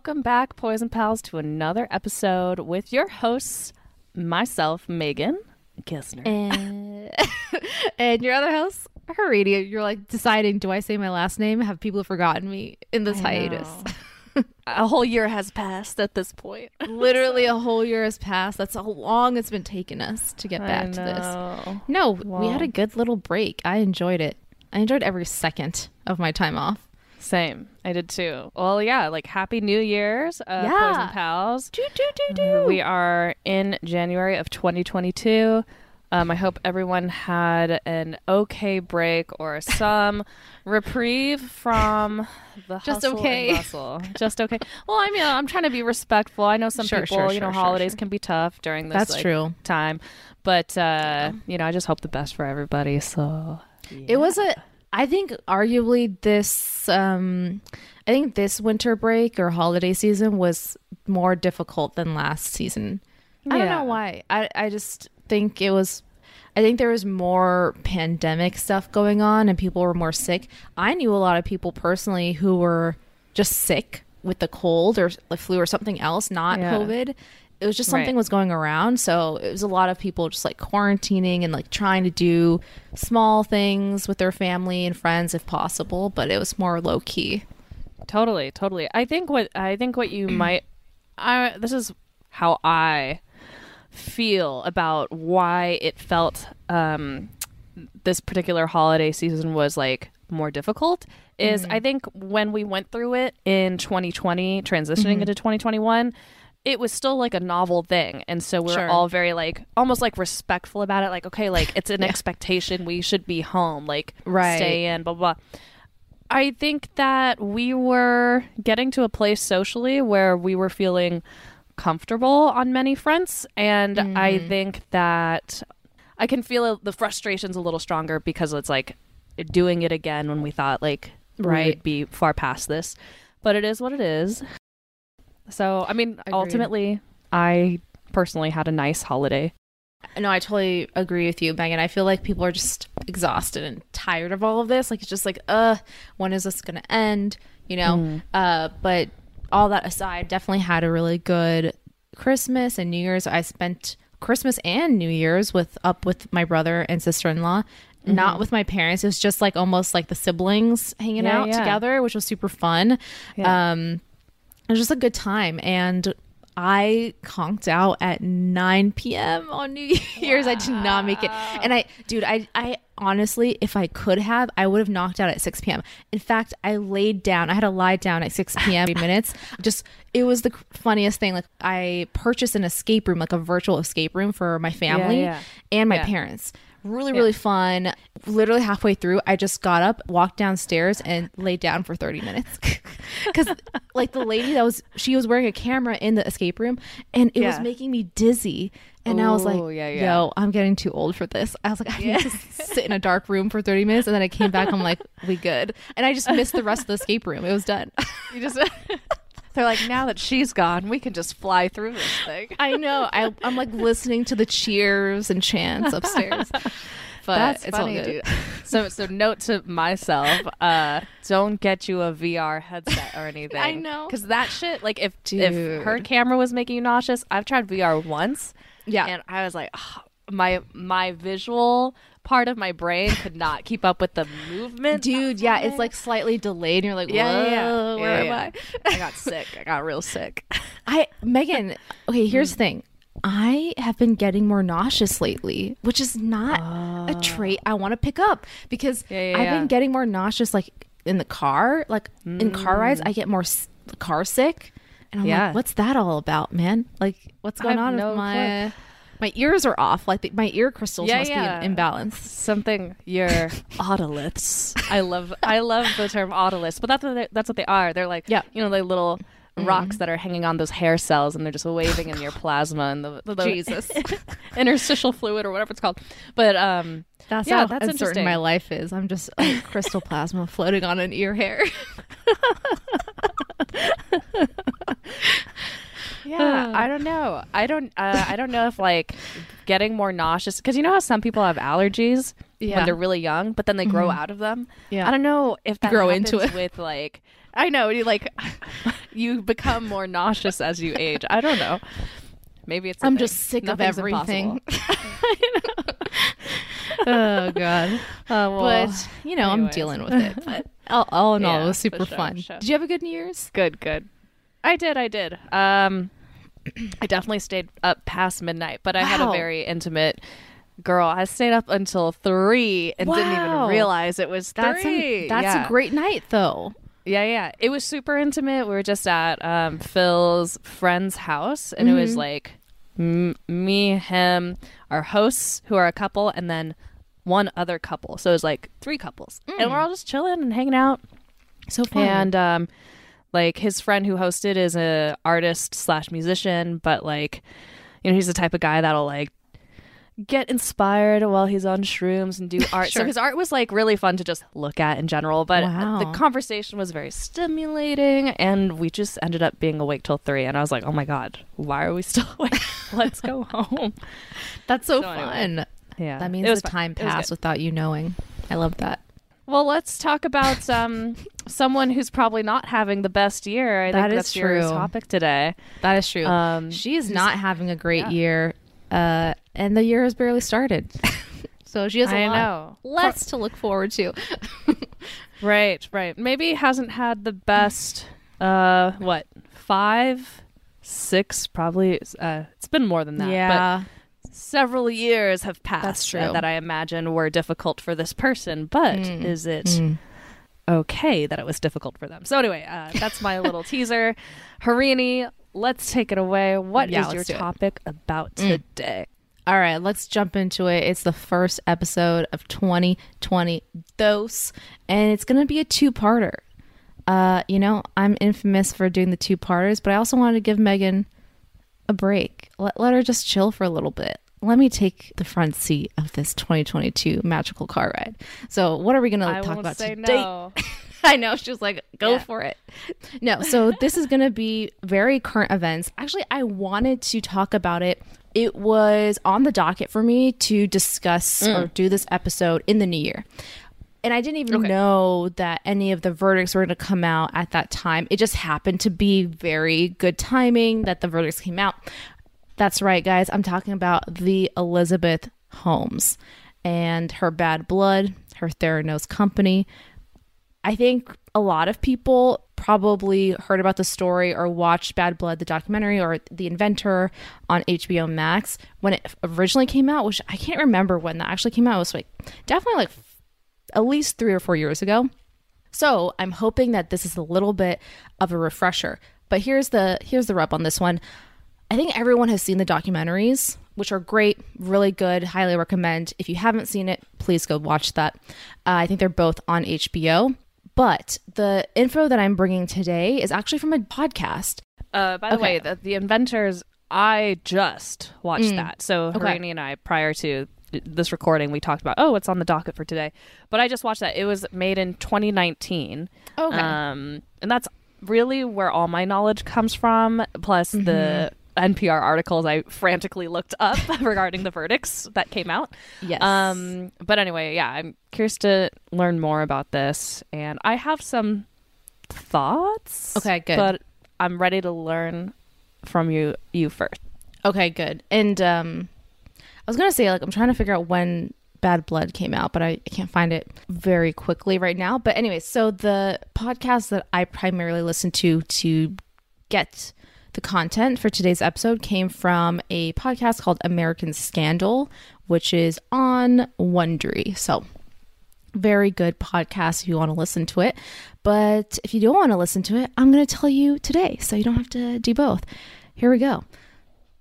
welcome back, Poison Pals, to another episode with your hosts, myself, Megan Kistner. And, and your other host, Harini. You're like deciding, do I say my last name? Have people forgotten me in this I hiatus? a whole year has passed at this point. Literally a whole year has passed. That's how long it's been taking us to get back to this. No, we had a good little break. I enjoyed it. I enjoyed every second of my time off. Same. I did too. Well, yeah, like Happy New Year's, uh, Yeah. Poison Pals. Do, do, do, do. We are in January of 2022. Um, I hope everyone had an okay break or some reprieve from the Just hustle and okay. bustle. Just okay. Well, I mean, I'm trying to be respectful. I know some Sure, people, sure, you know, sure, holidays can be tough during this That's like, true. time, but uh, you know, I just hope the best for everybody. So It was a I think arguably this um I think this winter break or holiday season was more difficult than last season. I don't know why. I I just think it was I think there was more pandemic stuff going on and people were more sick. I knew a lot of people personally who were just sick with the cold or the flu or something else, not Yeah. COVID. It was just Right. something was going around, so it was a lot of people just like quarantining and like trying to do small things with their family and friends if possible, but it was more low key. Totally, totally. I think what I think what you might I this is how I feel about why it felt um this particular holiday season was like more difficult is Mm-hmm. I think when we went through it in 2020 transitioning Mm-hmm. into 2021 it was still like a novel thing and so we're Sure. all very like almost like respectful about it like okay like it's an expectation we should be home like Right. stay in blah blah blah I think that we were getting to a place socially where we were feeling comfortable on many fronts. And I Mm-hmm. think that I can feel the frustrations a little stronger because it's like doing it again when we thought like Right. we'd be far past this. But it is what it is. So, I mean, Agreed. ultimately, I personally had a nice holiday. No, I totally agree with you, Megan. I feel like people are just exhausted and tired of all of this. Like it's just like, uh, when is this gonna end? You know? Uh, but all that aside, definitely had a really good Christmas and New Year's. I spent Christmas and New Year's with up with my brother and sister in law. Not with my parents. It was just like almost like the siblings hanging Yeah, out yeah. together, which was super fun. Yeah. Um, it was just a good time and i conked out at 9 p.m on new year's. I did not make it. And i dude i i honestly if i could have i would have knocked out at 6 p.m in fact i laid down i had to lie down at 6 p.m minutes. Just it was the funniest thing. Like i purchased an escape room like a virtual escape room for my family yeah. and my Yeah. parents really really fun. Literally halfway through i just got up walked downstairs and laid down for 30 minutes. Because like the lady that was she was wearing a camera in the escape room and it was making me dizzy. And i was like Ooh, yeah, yeah. yo i'm getting too old for this. I was like i need to sit in a dark room for 30 minutes. And then i came back i'm like we good. And i just missed the rest of the escape room. It was done. You just They're like, now that she's gone, we can just fly through this thing. i know I, i'm like listening to the cheers and chants upstairs but That's it's funny, all good. dude. So, so note to myself: uh, don't get you a VR headset or anything. I know. because that shit. Like, if if her camera was making you nauseous, I've tried VR once. Yeah. and I was like, "Ah, my my visual part of my brain could not keep up with the movement. dude yeah it's like slightly delayed and you're like Yeah, yeah, yeah. "Whoa, Yeah, where yeah. am i I got sick. I got real sick. I Megan, okay, here's the thing. I have been getting more nauseous lately, which is not a trait I want to pick up because Ah. I've been getting more nauseous like in the car, like in car rides, I get more s- car sick. And I'm. Yeah. like, what's that all about, man? Like what's going on no with my my ears are off, like the, my ear crystals Yeah, must yeah. be in imbalance. Something your otoliths. I love I love the term otoliths, but that's what they, that's what they are. They're like Yeah. Mm-hmm. you know, like little rocks that are hanging on those hair cells and they're just waving in your plasma and the, the, the Jesus. interstitial fluid or whatever it's called. But um That's yeah, how that's interesting. my life is. I'm just like crystal plasma floating on an ear hair. Yeah, I don't know. I don't. Uh, I don't know if like getting more nauseous because you know how some people have allergies Yeah. when they're really young, but then they grow out of them. Yeah. I don't know if that grow into it. with like I know you like you become more nauseous as you age. I don't know. Maybe it's. I'm just sick of everything. oh god. Uh, well, but you know, anyways. I'm dealing with it. But all, all in all, it was super sure, fun. sure. Did you have a good New Year's? good, good. I did, I did. Um, I definitely stayed up past midnight, but I had a very intimate. Girl, I stayed up until three and didn't even realize it was That's three. a, that's Yeah. a great night though. Yeah, yeah. It was super intimate. We were just at um, Phil's friend's house, and it was like m- me, him, our hosts, who are a couple, and then one other couple. So it was like three couples, and we're all just chilling and hanging out. So fun. And um, like his friend who hosted is a artist slash musician, but like, you know, he's the type of guy that'll like get inspired while he's on shrooms and do art. So his art was like really fun to just look at in general. But Wow. the conversation was very stimulating, and we just ended up being awake till three. And I was like, oh my god, why are we still awake? Let's go home. that's so, So anyway, fun. Yeah, That means the fun. time passed without you knowing. I love that. Well, let's talk about um, someone who's probably not having the best year. I That think is that's your true. topic today. That is true. Um, she is not having a great yeah. year, uh, and the year has barely started. so she has a I lot know. less to look forward to. Right, right. Maybe hasn't had the best. Uh, what five, six? Probably. Uh, it's been more than that. yeah. But several years have passed uh, that I imagine were difficult for this person. But Mm. is it okay that it was difficult for them? So anyway, uh, that's my little teaser. Harini, let's take it away. What is Yeah, your let's it. topic about Mm. today? All right, let's jump into it. It's the first episode of 2020 Dose, and it's going to be a two parter. Uh, you know, I'm infamous for doing the two parters, but I also wanted to give Megan a break. Let, let her just chill for a little bit. Let me take the front seat of this 2022 magical car ride. So, what are we going to talk about today? no. I know. She was like, go Yeah. for it. No, so this is going to be very current events. Actually, I wanted to talk about it. It was on the docket for me to discuss or mm. do this episode in the new year. And I didn't even Okay. know that any of the verdicts were going to come out at that time. It just happened to be very good timing that the verdicts came out. That's right, guys. I'm talking about the Elizabeth Holmes and her bad blood, her Theranos company, I think a lot of people probably heard about the story or watched Bad Blood, the documentary, or The Inventor on HBO Max when it originally came out, which I can't remember when that actually came out. It was like definitely like at least three or four years ago. So I'm hoping that this is a little bit of a refresher. But here's the here's the rub on this one. I think everyone has seen the documentaries, which are great, really good, highly recommend. If you haven't seen it, please go watch that. Uh, I think they're both on HBO. But the info that I'm bringing today is actually from a podcast. Uh, by the Okay. way, the, the inventors, I just watched that. So Okay. Harini and I, prior to this recording, we talked about, oh, it's on the docket for today. But I just watched that. It was made in 2019. Okay. Um, and that's really where all my knowledge comes from, plus the Mm-hmm. NPR articles I frantically looked up regarding the verdicts that came out. Yes. Um, but anyway, yeah, I'm curious to learn more about this, and I have some thoughts. Okay, good. But I'm ready to learn from you. You first. Okay, good. And um was gonna say like I'm trying to figure out when Bad Blood came out, but I, I can't find it very quickly right now. But anyway, so the podcast that I primarily listen to to get the content for today's episode came from a podcast called American Scandal, which is on Wondery. So very good podcast if you want to listen to it. But if you don't want to listen to it, I'm going to tell you today so you don't have to do both. Here we go.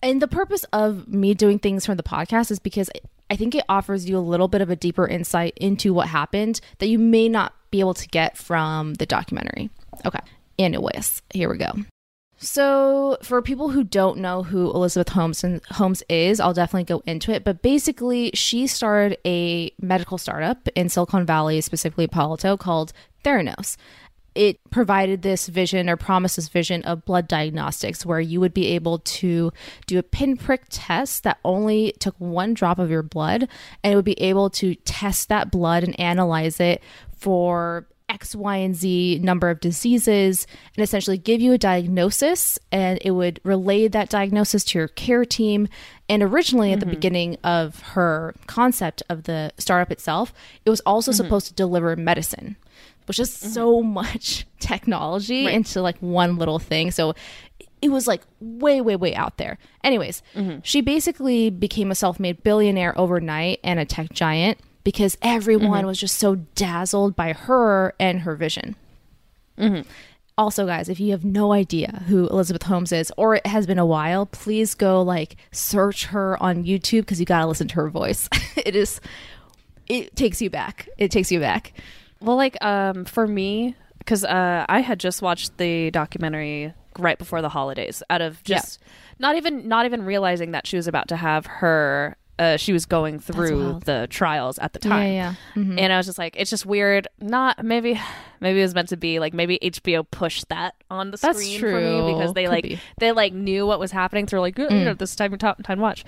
And the purpose of me doing things from the podcast is because I think it offers you a little bit of a deeper insight into what happened that you may not be able to get from the documentary. Okay. Anyways, here we go. So, for people who don't know who Elizabeth Holmes Holmes is, I'll definitely go into it. But basically, she started a medical startup in Silicon Valley, specifically Palo Alto, called Theranos. It provided this vision or promised this vision of blood diagnostics where you would be able to do a pinprick test that only took one drop of your blood and it would be able to test that blood and analyze it for X, Y, and Z number of diseases and essentially give you a diagnosis and it would relay that diagnosis to your care team. And originally, at the mm-hmm. beginning of her concept of the startup itself, it was also mm-hmm. supposed to deliver medicine, which is mm-hmm. so much technology into like one little thing. So it was like way, way, way out there. Anyways, mm-hmm. she basically became a self made billionaire overnight and a tech giant because everyone mm-hmm. was just so dazzled by her and her vision. Also, guys, if you have no idea who Elizabeth Holmes is, or it has been a while, please go like search her on YouTube because you got to listen to her voice. it is, it takes you back. It takes you back. Well, like um, for me, because uh, I had just watched the documentary right before the holidays, out of just not even not even realizing that she was about to have her. Uh, she was going through the trials at the time, yeah. Mm-hmm. and I was just like, it's just weird. Not maybe, maybe it was meant to be like maybe HBO pushed that on the That's screen for me true. because they Could like be. they like knew what was happening through like you know, this time time time watch.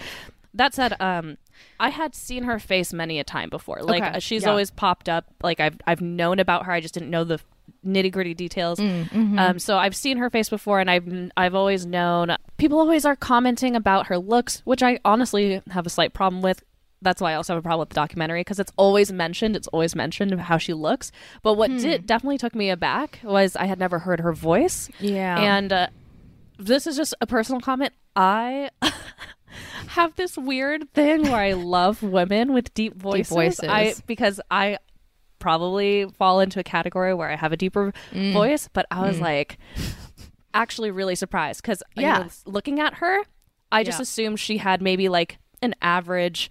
That said, um, I had seen her face many a time before. Like Okay. uh, she's Yeah. always popped up. Like I've I've known about her. I just didn't know the nitty gritty details. Um, so I've seen her face before, and I've I've always known people always are commenting about her looks, which I honestly have a slight problem with. That's why I also have a problem with the documentary because it's always mentioned. It's always mentioned how she looks. But what did definitely took me aback was I had never heard her voice. Yeah. And uh, this is just a personal comment. I have this weird thing where I love women with deep voices. voices. I because I probably fall into a category where I have a deeper Mm. voice, but I was like actually really surprised because Yeah. looking at her, I just Yeah. assumed she had maybe like an average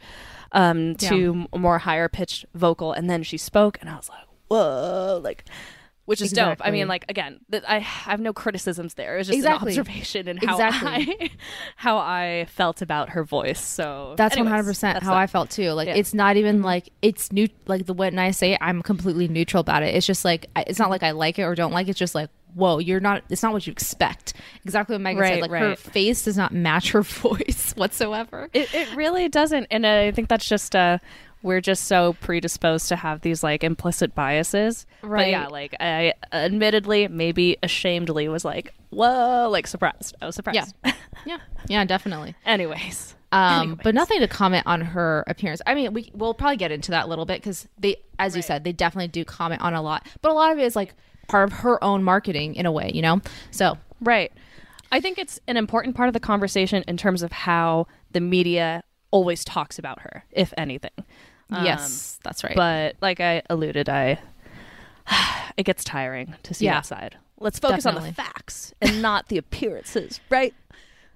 um to m- more higher pitched vocal and then she spoke and I was like, "Whoa!" like which is dope. I mean, like again, th- I have no criticisms there. It was just Exactly. an observation and how Exactly. I how I felt about her voice. So That's hundred percent how that. I felt too. Like Yeah. Mm-hmm. it's not even like it's new. Like the when I say it, I'm completely neutral about it. It's just like it's not like I like it or don't like it. It's just like whoa, you're not. It's not what you expect. Exactly what Megan said. Right, Like her face does not match her voice whatsoever. It it really doesn't, and I think that's just uh we're just so predisposed to have these like implicit biases. But Right. yeah, like I admittedly, maybe ashamedly, was like, whoa, like surprised. I was surprised. Yeah. yeah, yeah, definitely. Anyways. Um, Anyways. but nothing to comment on her appearance. I mean, we we'll probably get into that a little bit because they, as you said, they definitely do comment on a lot. But a lot of it is like part of her own marketing in a way, you know. So Right. I think it's an important part of the conversation in terms of how the media always talks about her, if anything. Um, yes, that's right. But like I alluded, I it gets tiring to see Yeah. that side. Let's focus on the facts and not the appearances, right?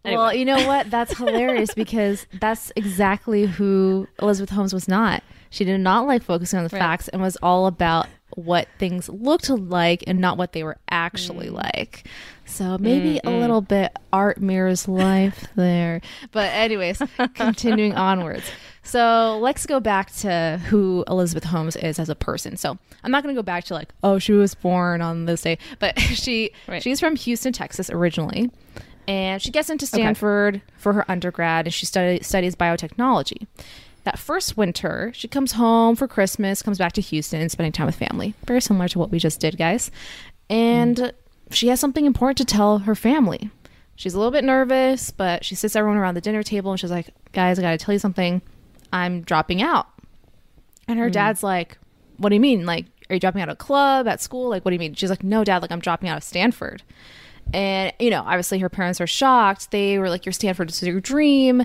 Well, you know what? That's hilarious because that's exactly who Elizabeth Holmes was not. She did not like focusing on the Right. facts and was all about what things looked like and not what they were actually Mm. like. So maybe a little bit art mirrors life there. But anyways, continuing onwards. So let's go back to who Elizabeth Holmes is as a person. So I'm not going to go back to like, oh, she was born on this day, but she Right. she's from Houston, Texas originally and she gets into Stanford for her undergrad and she study, studies biotechnology. That first winter, she comes home for Christmas, comes back to Houston, and spending time with family. Very similar to what we just did, guys. And mm. She has something important to tell her family. She's a little bit nervous, but she sits everyone around the dinner table and she's like, Guys, I got to tell you something. I'm dropping out. And her mm. dad's like, What do you mean? Like, are you dropping out of club at school? Like, what do you mean? She's like, No, dad, like, I'm dropping out of Stanford. And, you know, obviously her parents are shocked. They were like, Your Stanford is your dream.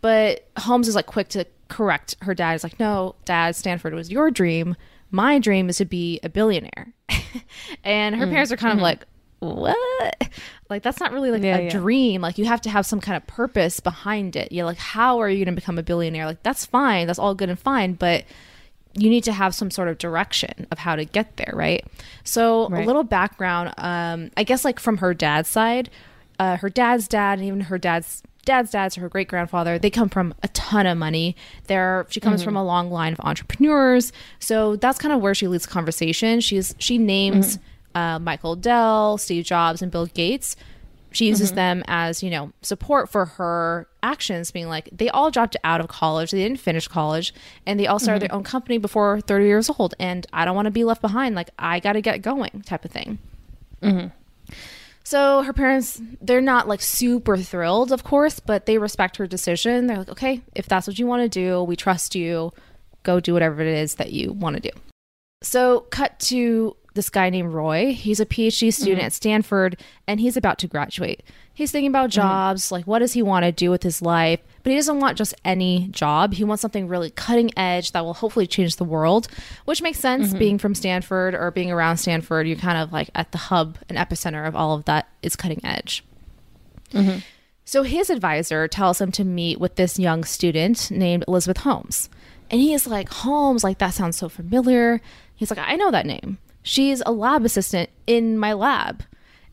But Holmes is like quick to correct her dad. Is like, No, dad, Stanford was your dream. My dream is to be a billionaire. and her mm. parents are kind of mm-hmm. like, What? Like, that's not really like Yeah, a yeah. dream. Like, you have to have some kind of purpose behind it. You're like, How are you going to become a billionaire? Like, that's fine. That's all good and fine. But you need to have some sort of direction of how to get there, right? So a little background, um, I guess like from her dad's side, uh, her dad's dad and even her dad's dad's dad, so her great grandfather, they come from a ton of money. They're she comes from a long line of entrepreneurs, so that's kind of where she leads the conversation. She's she names uh, Michael Dell, Steve Jobs, and Bill Gates. She uses mm-hmm. them as, you know, support for her actions, being like, they all dropped out of college. They didn't finish college. And they all started their mm-hmm. own company before 30 years old. And I don't want to be left behind. Like, I got to get going, type of thing. Mm-hmm. So her parents, they're not like super thrilled, of course, but they respect her decision. They're like, okay, if that's what you want to do, we trust you. Go do whatever it is that you want to do. So, cut to this guy named Roy. He's a PhD mm-hmm. student at Stanford and he's about to graduate. He's thinking about mm-hmm. jobs, like what does he want to do with his life? But he doesn't want just any job. He wants something really cutting edge that will hopefully change the world, which makes sense mm-hmm. being from Stanford or being around Stanford. You're kind of like at the hub and epicenter of all of that is cutting edge. So his advisor tells him to meet with this young student named Elizabeth Holmes. And he is like, Holmes, like that sounds so familiar. He's like, I know that name. She's a lab assistant in my lab.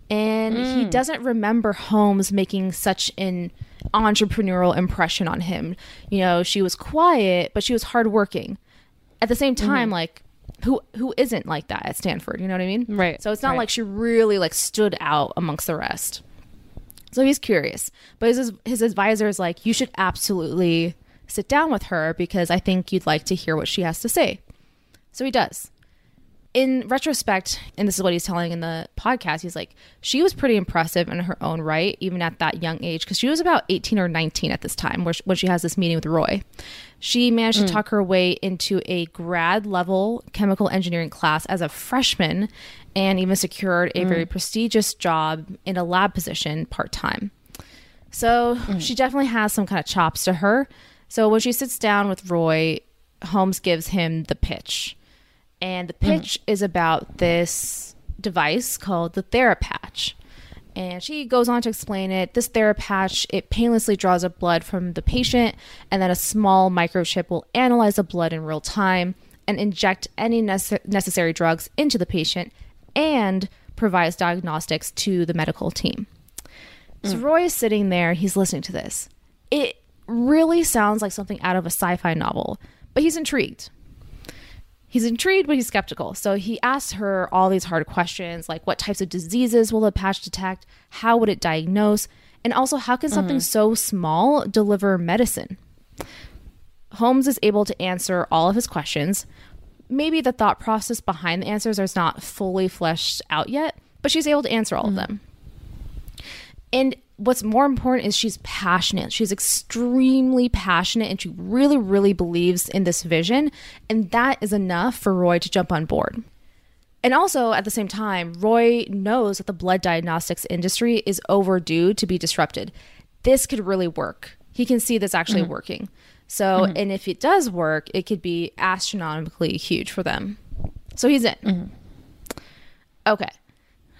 And he mm. doesn't remember Holmes making such an entrepreneurial impression on him. You know, she was quiet, but she was hardworking. At the same time, mm-hmm. like who who isn't like that at Stanford? You know what I mean? Right, So it's not right. like she really like stood out amongst the rest. So he's curious, but his his advisor is like, you should absolutely sit down with her because I think you'd like to hear what she has to say. So he does. In retrospect, and this is what he's telling in the podcast, he's like, she was pretty impressive in her own right, even at that young age, because she was about 18 or 19 at this time where, when she has this meeting with Roy. She managed to mm. talk her way into a grad level chemical engineering class as a freshman and even secured a mm. very prestigious job in a lab position part time. So mm. she definitely has some kind of chops to her. So when she sits down with Roy, Holmes gives him the pitch. And the pitch is about this device called the TheraPatch. And she goes on to explain it. This TheraPatch, it painlessly draws up blood from the patient, and then a small microchip will analyze the blood in real time and inject any nece- necessary drugs into the patient and provides diagnostics to the medical team. So mm. Roy is sitting there, he's listening to this. It really sounds like something out of a sci fi novel, but he's intrigued. He's intrigued, but he's skeptical. So he asks her all these hard questions like what types of diseases will the patch detect? How would it diagnose? And also, how can something mm-hmm. so small deliver medicine? Holmes is able to answer all of his questions. Maybe the thought process behind the answers is not fully fleshed out yet, but she's able to answer all of mm-hmm. them. And what's more important is she's passionate. She's extremely passionate and she really, really believes in this vision. And that is enough for Roy to jump on board. And also at the same time, Roy knows that the blood diagnostics industry is overdue to be disrupted. This could really work. He can see this actually mm-hmm. working. So, mm-hmm. and if it does work, it could be astronomically huge for them. So he's in. Mm-hmm. Okay.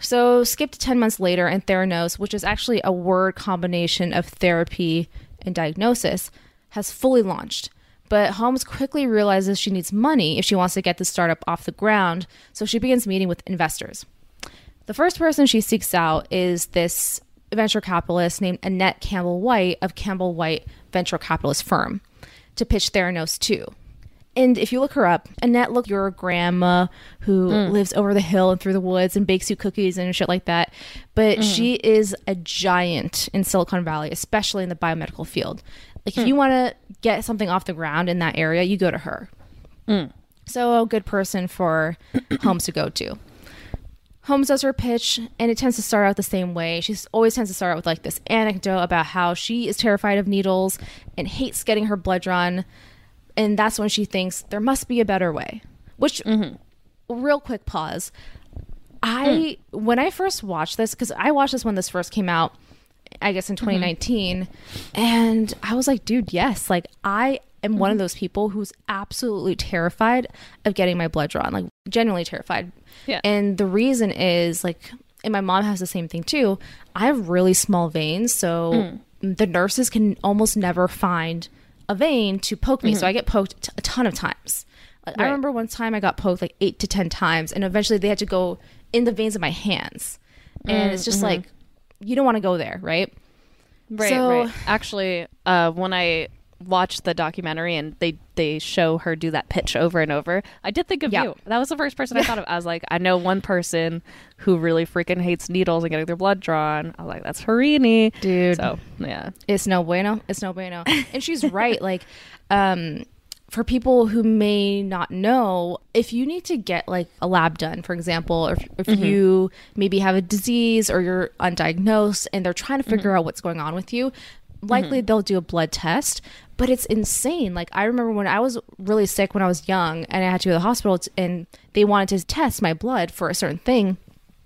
So skip to 10 months later, and Theranos, which is actually a word combination of therapy and diagnosis, has fully launched. But Holmes quickly realizes she needs money if she wants to get the startup off the ground, so she begins meeting with investors. The first person she seeks out is this venture capitalist named Annette Campbell White of Campbell White Venture Capitalist Firm to pitch Theranos to. And if you look her up, Annette looked your grandma who mm. lives over the hill and through the woods and bakes you cookies and shit like that. But mm. she is a giant in Silicon Valley, especially in the biomedical field. Like if mm. you want to get something off the ground in that area, you go to her. So a good person for Holmes to go to. Holmes does her pitch, and it tends to start out the same way. She always tends to start out with like this anecdote about how she is terrified of needles and hates getting her blood drawn. And that's when she thinks there must be a better way. Which, mm-hmm. real quick pause. I, hmm. when I first watched this, because I watched this when this first came out, I guess in mm-hmm. 2019, and I was like, dude, yes. Like, I am one of mm-hmm. those people who's absolutely terrified of getting my blood drawn, like, genuinely terrified. Yeah. And the reason is, like, and my mom has the same thing too. I have really small veins, so mm. the nurses can almost never find a vein to poke me. So mm-hmm. I get poked t- a ton of times. Like, I remember one time I got poked like eight to 10 times, and eventually they had to go in the veins of my hands. And it's just mm, mm-hmm. like, you don't want to go there, right? Right, So- right. Actually, uh, when I watch the documentary and they they show her do that pitch over and over, I did think of Yeah. you. That was the first person I thought of. I was like, I know one person who really freaking hates needles and getting their blood drawn. I was like, that's Harini, Dude. So yeah, It's no bueno. It's no bueno. And she's right. Like, um, for people who may not know, if you need to get like a lab done, for example, or if, if mm-hmm. you maybe have a disease or you're undiagnosed and they're trying to figure mm-hmm. out what's going on with you, mm-hmm. likely they'll do a blood test. But it's insane. Like I remember when I was really sick when I was young and I had to go to the hospital t- and they wanted to test my blood for a certain thing.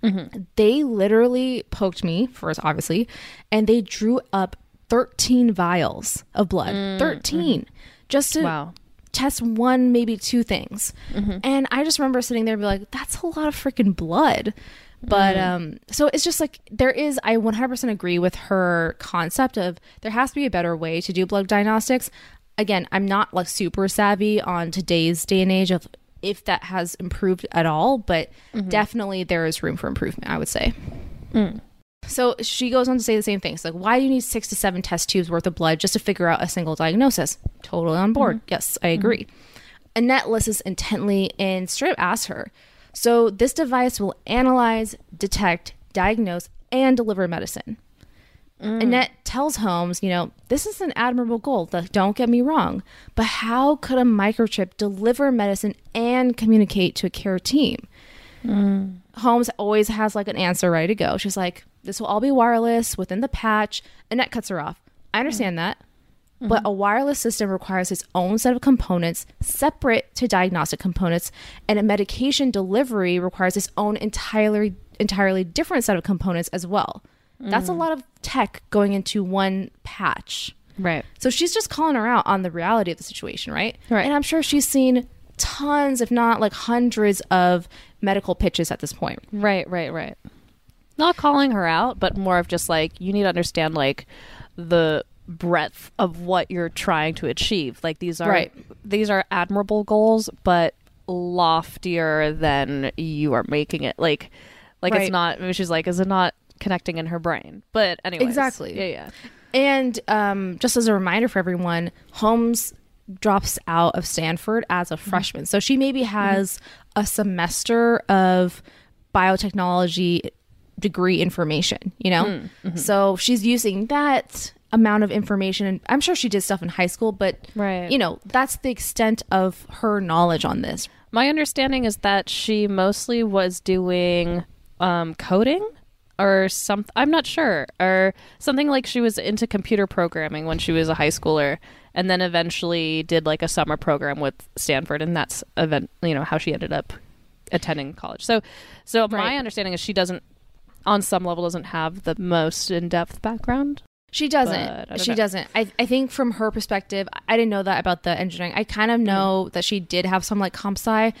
Mm-hmm. They literally poked me first obviously and they drew up 13 vials of blood. Mm, mm-hmm. 13 just to Wow. test one maybe two things. Mm-hmm. And i just remember sitting there and be like that's a lot of freaking blood but mm-hmm. um so it's just like there is i 100% agree with her concept of there has to be a better way to do blood diagnostics. Again i'm not like super savvy on today's day and age of if that has improved at all but mm-hmm. definitely there is room for improvement i would say. Mm. So she goes on to say the same things like why do you need six to seven test tubes worth of blood just to figure out a single diagnosis? Totally on board. Mm-hmm. Yes i agree. Annette listens intently and straight up asks her so this device will analyze detect diagnose and deliver medicine mm. Annette tells Holmes, you know, this is an admirable goal. Don't get me wrong, but how could a microchip deliver medicine and communicate to a care team? Mm. Holmes always has like an answer ready to go. She's like, this will all be wireless within the patch. Annette cuts her off. I understand mm. that. But mm-hmm. a wireless system requires its own set of components separate to diagnostic components, and a medication delivery requires its own entirely entirely different set of components as well. That's a mm. lot of tech going into one patch. right. So she's just calling her out on the reality of the situation, right? Right. And I'm sure she's seen tons, if not like hundreds of medical pitches at this point. Right, right, right. Not calling her out, but more of just like you need to understand like the breadth of what you're trying to achieve. Like these are Right. these are admirable goals, but loftier than you are making it. Like like Right. it's not maybe she's like, is it not connecting in her brain? But anyway. Exactly. Yeah, yeah. And um, just as a reminder for everyone, Holmes drops out of Stanford as a mm-hmm. freshman. So she maybe mm-hmm. has a semester of biotechnology degree information, you know? Mm-hmm. So she's using that amount of information and I'm sure she did stuff in high school, but Right. you know, that's the extent of her knowledge on this. My understanding is that she mostly was doing um, coding or something. I'm not sure. Or something like she was into computer programming when she was a high schooler, and then eventually did like a summer program with Stanford, and that's event. You know how she ended up attending college. So, so my understanding is she doesn't, on some level, doesn't have the most in depth background. She doesn't. She know. doesn't. I, I think from her perspective, I didn't know that about the engineering. I kind of know that she did have some like comp sci.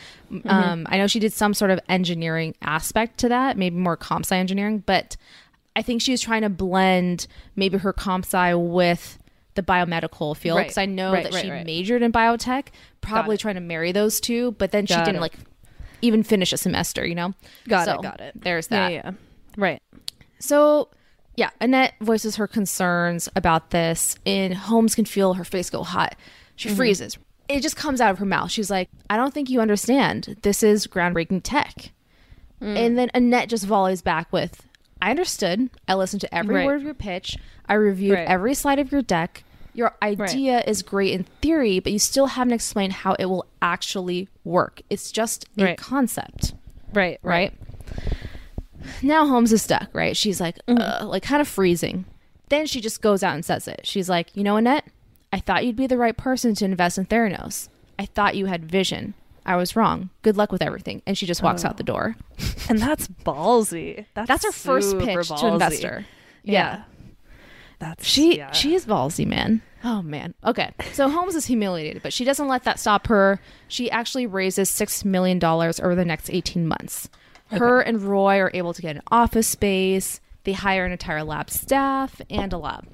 Um, I know she did some sort of engineering aspect to that, maybe more comp sci engineering, but I think she was trying to blend maybe her comp sci with the biomedical field Right. because I know Right, that right, she right. majored in biotech, probably trying to marry those two, but then she didn't it. like even finish a semester, you know? Got So, it. Got it. There's that. Yeah, yeah. Right. So, yeah, Annette voices her concerns about this, and Holmes can feel her face go hot. She mm-hmm. freezes. It just comes out of her mouth. She's like, I don't think you understand. This is groundbreaking tech. Mm. And then Annette just volleys back with, I understood. I listened to every Right. word of your pitch. I reviewed Right. every slide of your deck. Your idea is great in theory, but you still haven't explained how it will actually work. It's just a Right. concept Right. right? Now Holmes is stuck, right? She's like, uh, like kind of freezing. Then she just goes out and says it. She's like, you know, Annette, I thought you'd be the right person to invest in Theranos. I thought you had vision. I was wrong. Good luck with everything. And she just walks out the door. And that's ballsy. That's, That's her first pitch to ballsy. investor. Yeah. That's She yeah. she is ballsy, man. Oh man. Okay. So Holmes is humiliated, but she doesn't let that stop her. She actually raises six million dollars over the next eighteen months. Her and Roy are able to get an office space. They hire an entire lab staff and a lab.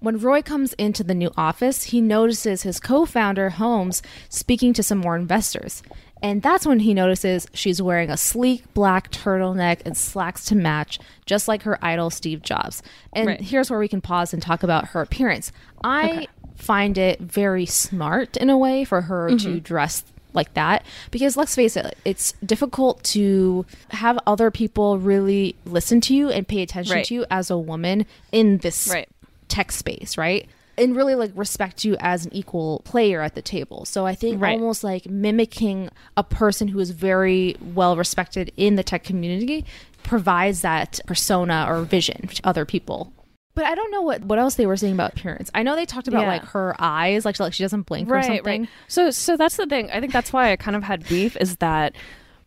When Roy comes into the new office, he notices his co founder, Holmes, speaking to some more investors. And that's when he notices she's wearing a sleek black turtleneck and slacks to match, just like her idol, Steve Jobs. And Right. here's where we can pause and talk about her appearance. I find it very smart in a way for her Mm-hmm. to dress like that because let's face it it's difficult to have other people really listen to you and pay attention Right. to you as a woman in this Right. tech space right and really like respect you as an equal player at the table so i think Right. almost like mimicking a person who is very well respected in the tech community provides that persona or vision to other people but I don't know what, what else they were saying about appearance. I know they talked about Yeah. like her eyes, like she, like she doesn't blink or something. Right. So so that's the thing. I think that's why I kind of had beef is that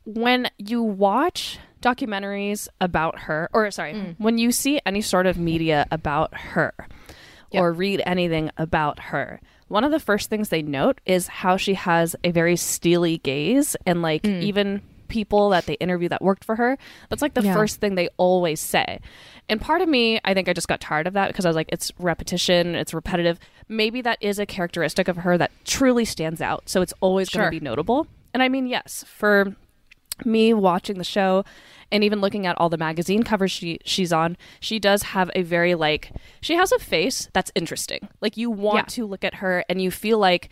when you watch documentaries about her or sorry, Mm. when you see any sort of media about her or read anything about her, one of the first things they note is how she has a very steely gaze and like Mm. even people that they interview that worked for her, that's like the Yeah. first thing they always say. And part of me, I think I just got tired of that because I was like, it's repetition, it's repetitive. Maybe that is a characteristic of her that truly stands out. So it's always Sure. going to be notable. And I mean, yes, for me watching the show and even looking at all the magazine covers she she's on, she does have a very like she has a face that's interesting. Like you want Yeah. to look at her and you feel like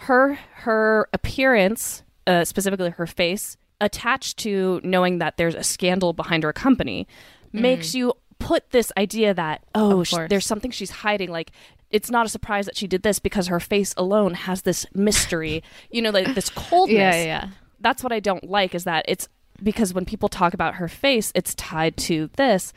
her her appearance, uh, specifically her face, attached to knowing that there's a scandal behind her company, makes you put this idea that oh, Mm. Sh- there's something she's hiding. Like it's not a surprise that she did this because her face alone has this mystery. you know, like this coldness Yeah, yeah, yeah. that's what I don't like is that it's because when people talk about her face, it's tied to this.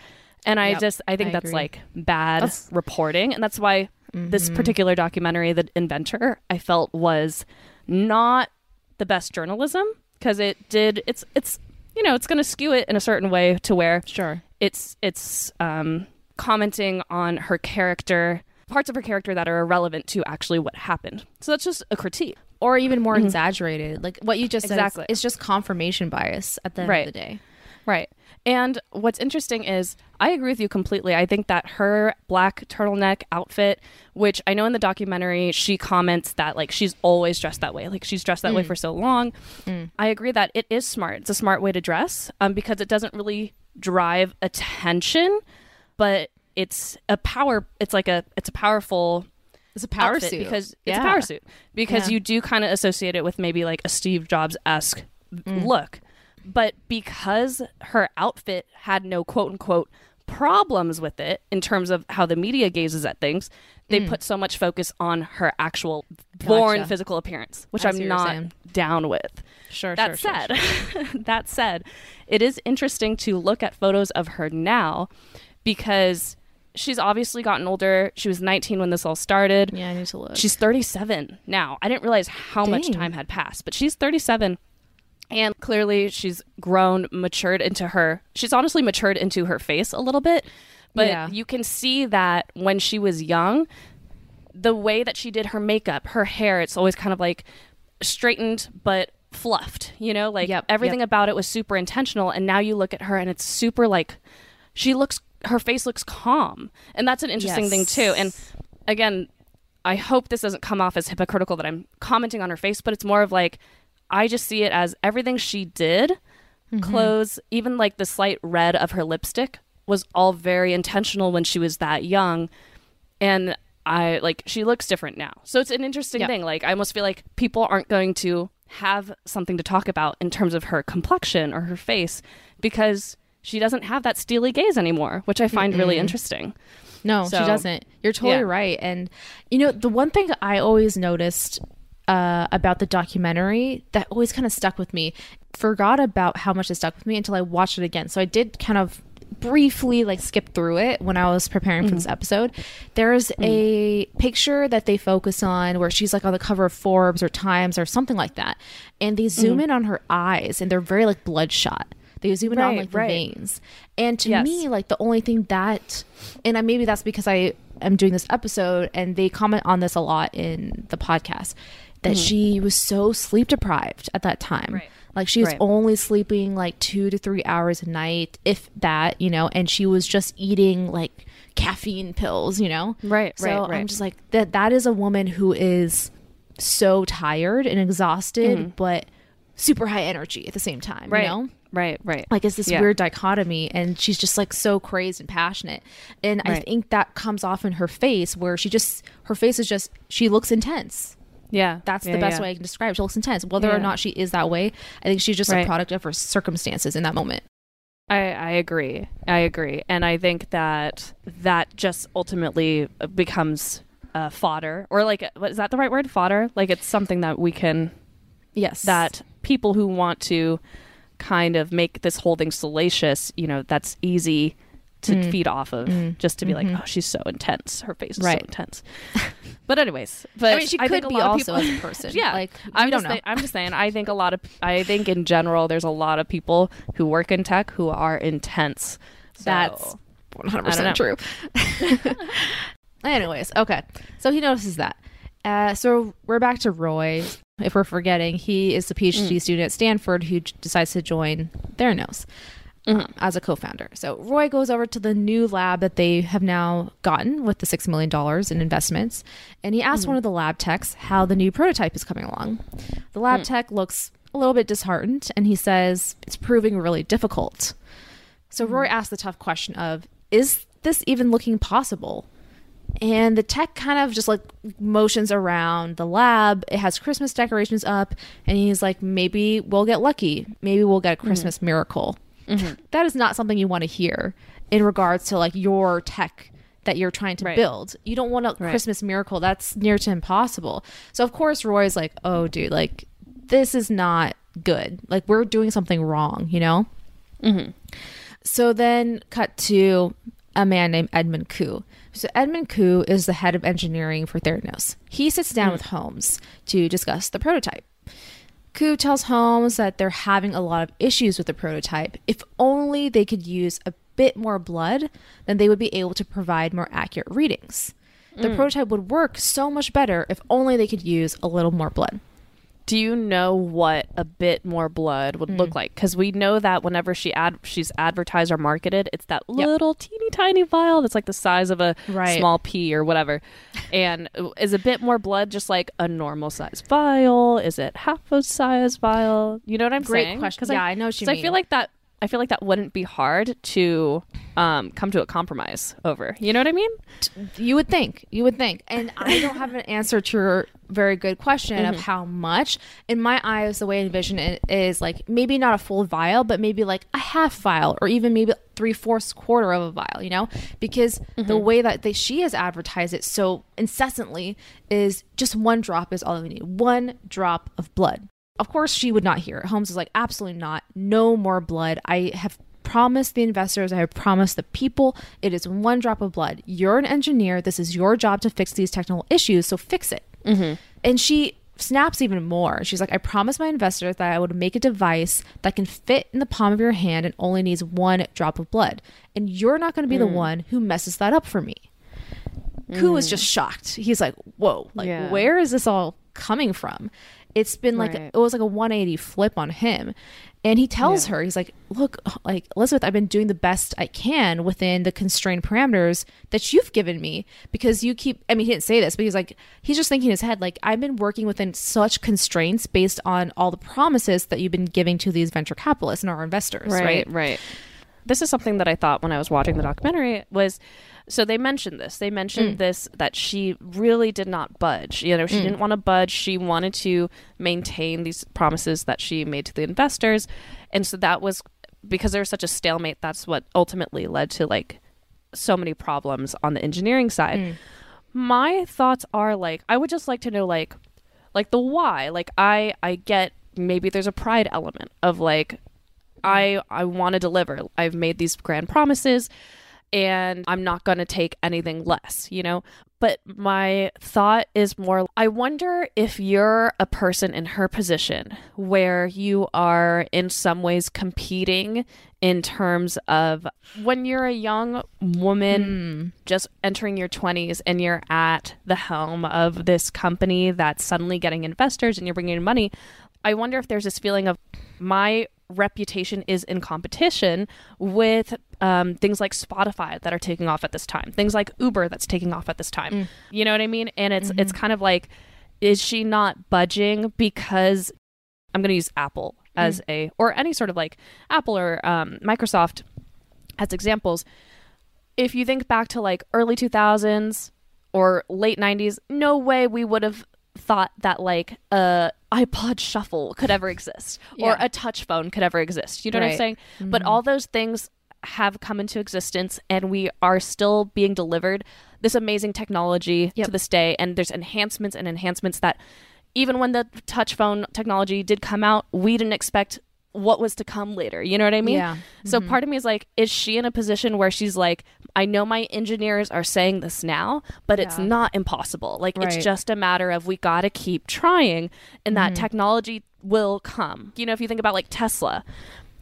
And I Yep, just I think I that's agree. like bad That's- Mm-hmm. reporting. And that's why this particular documentary, The Inventor, I felt was not the best journalism because it did it's it's you know, it's gonna skew it in a certain way to where Sure. it's it's um, commenting on her character, parts of her character that are irrelevant to actually what happened. So that's just a critique. Or even more exaggerated. Like what you just said, Exactly. it's, it's just confirmation bias at the end Right. of the day. Right. And what's interesting is I agree with you completely. I think that her black turtleneck outfit, which I know in the documentary she comments that like she's always dressed that way. Like she's dressed that way for so long. I agree that it is smart. It's a smart way to dress um, because it doesn't really drive attention, but it's a power it's like a it's a powerful It's a power suit because yeah. it's a power suit because Yeah. you do kind of associate it with maybe like a Steve Jobs esque Mm. look, but because her outfit had no quote unquote problems with it in terms of how the media gazes at things, they put so much focus on her actual born Mm. Gotcha. physical appearance, which I I'm see what you're not down with. Sure. That sure, sure, said, that said, it is interesting to look at photos of her now because she's obviously gotten older. She was 19 when this all started. Yeah, I need to look. She's 37 now. I didn't realize how much time had passed, but she's 37. And clearly she's grown, matured into her. She's honestly matured into her face a little bit, but Yeah. you can see that when she was young, the way that she did her makeup, her hair, it's always kind of like straightened but fluffed, you know? Like Yep, everything yep. about it was super intentional and now you look at her and it's super like she looks her face looks calm. And that's an interesting thing too. And again, I hope this doesn't come off as hypocritical that I'm commenting on her face, but it's more of like I just see it as everything she did, Mm-hmm. clothes, even like the slight red of her lipstick was all very intentional when she was that young. And I like she looks different now. So it's an interesting Yep. thing. Like I almost feel like people aren't going to have something to talk about in terms of her complexion or her face because she doesn't have that steely gaze anymore, which I find really interesting. No, So- she doesn't. You're totally Yeah. right. And you know, the one thing I always noticed uh, about the documentary that always kind of stuck with me, forgot about how much it stuck with me until I watched it again. So I did kind of briefly like skip through it when I was preparing for this mm. episode. There's mm. a picture that they focus on where she's like on the cover of Forbes or Times or something like that. And they zoom mm. in on her eyes and they're very like bloodshot. They zoom in on like the right. veins. And to Yes. me, like the only thing that and I, maybe that's because I am doing this episode and they comment on this a lot in the podcast that she was so sleep deprived at that time. Mm-hmm. Right. Like she was Right. only sleeping like 2 to 3 hours a night if that, you know, and she was just eating like caffeine pills, you know. Right, So right, I'm just like that that is a woman who is so tired and exhausted but super high energy at the same time, Mm-hmm. Right. you know? Right, right. like it's this Yeah. weird dichotomy and she's just like so crazed and passionate and i think that comes off in her face where she just her face is just she looks intense yeah. that's Yeah, the best yeah. way i can describe it she looks intense whether or not she is that way i think she's just a product of her circumstances in that moment I, I agree. I agree. And I think that that just ultimately becomes uh, fodder or like, what, is that the right word? Fodder? Like it's something that we can, yes that people who want to kind of make this whole thing salacious, you know, that's easy to Mm. feed off of just to be like, oh, she's so intense. Her face is so intense. but anyways, but i mean she could a be also people- as a person yeah, like I'm don't just know say- I'm just saying. I think a lot of. I think in general, there's a lot of people who work in tech who are intense. So- That's 100% true. Anyways, okay. So he notices that. Uh, so we're back to Roy. If we're forgetting, he is the PhD Mm. student at Stanford who j- decides to join Theranos Mm-hmm. um, as a co founder. So Roy goes over to the new lab that they have now gotten with the $6 million in investments. And he Mm-hmm. asks one of the lab techs how the new prototype is coming along. The Mm. lab tech looks a little bit disheartened and he says it's proving really difficult. So Roy asks the tough question of, is this even looking possible? And the tech kind of just like motions around the lab. It has Christmas decorations up, and he's like, maybe we'll get lucky. Maybe we'll get a Christmas miracle. Mm-hmm. That is not something you want to hear in regards to like your tech that you're trying to Right. build. You don't want a Right. Christmas miracle. That's near to impossible. So of course Roy's like, "Oh dude, like this is not good. Like we're doing something wrong, you know?" Mm-hmm. So then cut to a man named Edmund Koo. So Edmund Koo is the head of engineering for Theranos. He sits down mm. with Holmes to discuss the prototype. Koo tells Holmes that they're having a lot of issues with the prototype. If only they could use a bit more blood, then they would be able to provide more accurate readings. The mm. prototype would work so much better if only they could use a little more blood. Do you know what a bit more blood would Hmm. look like? Because we know that whenever she ad she's advertised or marketed, it's that little teeny tiny vial that's like the size of a Right. small pea or whatever. And is a bit more blood just like a normal size vial? Is it half a size vial? You know what I'm Great saying? question. 'Cause Yeah, I know what you 'cause I feel like that. I feel like that wouldn't be hard to um, come to a compromise over. You know what I mean? You would think. You would think. And I don't have an answer to your very good question of how much. In my eyes, the way I envision it is like maybe not a full vial, but maybe like a half vial or even maybe three fourths quarter of a vial, you know? Because the way that they, she has advertised it so incessantly is just one drop is all we need. One drop of blood. Of course, she would not hear it. Holmes is like, absolutely not. No more blood. I have promised the investors, I have promised the people, it is one drop of blood. You're an engineer. This is your job to fix these technical issues, so fix it. Mm-hmm. And she snaps even more. She's like, I promised my investors that I would make a device that can fit in the palm of your hand and only needs one drop of blood. And you're not going to be the mm. one who messes that up for me. Koo was mm. just shocked. He's like, "Whoa! Like, Yeah. where is this all coming from?" It's been like Right. it was like a 180 flip on him, and he tells her, "He's like, look, like Elizabeth, I've been doing the best I can within the constrained parameters that you've given me because you keep. I mean, he didn't say this, but he's like, he's just thinking in his head, like, I've been working within such constraints based on all the promises that you've been giving to these venture capitalists and our investors, right? right this is something that i thought when i was watching the documentary was so they mentioned this. They Mm. mentioned this that she really did not budge. You know she didn't want to budge. She wanted to maintain these promises that she made to the investors. And so that was because there was such a stalemate that's what ultimately led to like so many problems on the engineering side. Mm. my thoughts are like i would just like to know like like the why. Like i i get maybe there's a pride element of like i i want to deliver. I've made these grand promises and i'm not going to take anything less you know? But my thought is more i wonder if you're a person in her position where you are in some ways competing in terms of when you're a young woman hmm. just entering your 20s and you're at the helm of this company that's suddenly getting investors and you're bringing in money i wonder if there's this feeling of my reputation is in competition with um, things like spotify that are taking off at this time things like uber that's taking off at this time you know what i mean and it's it's kind of like is she not budging because i'm going to use apple as a or any sort of like Apple or um, Microsoft as examples. If you think back to like early 2000s or late 90s, no way we would have thought that like a iPod shuffle could ever exist or a touch phone could ever exist. You know what I'm Right. saying? But all those things have come into existence and we are still being delivered this amazing technology Yep. to this day and there's enhancements and enhancements that even when the touch phone technology did come out, we didn't expect what was to come later. You know what I mean? Yeah. So mm-hmm. part of me is like, is she in a position where she's like, I know my engineers are saying this now, but it's not impossible. Like Right. it's just a matter of we got to keep trying and that mm-hmm. technology will come. You know, if you think about like Tesla,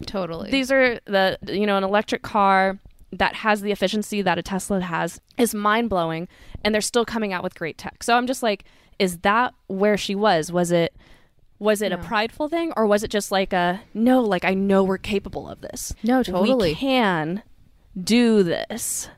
Totally. these are the you know an electric car that has the efficiency that a Tesla has is mind blowing, and they're still coming out with great tech. So I'm just like, is that where she was? Was it was it a prideful thing, or was it just like a no? Like I know we're capable of this. No, totally. we can do this.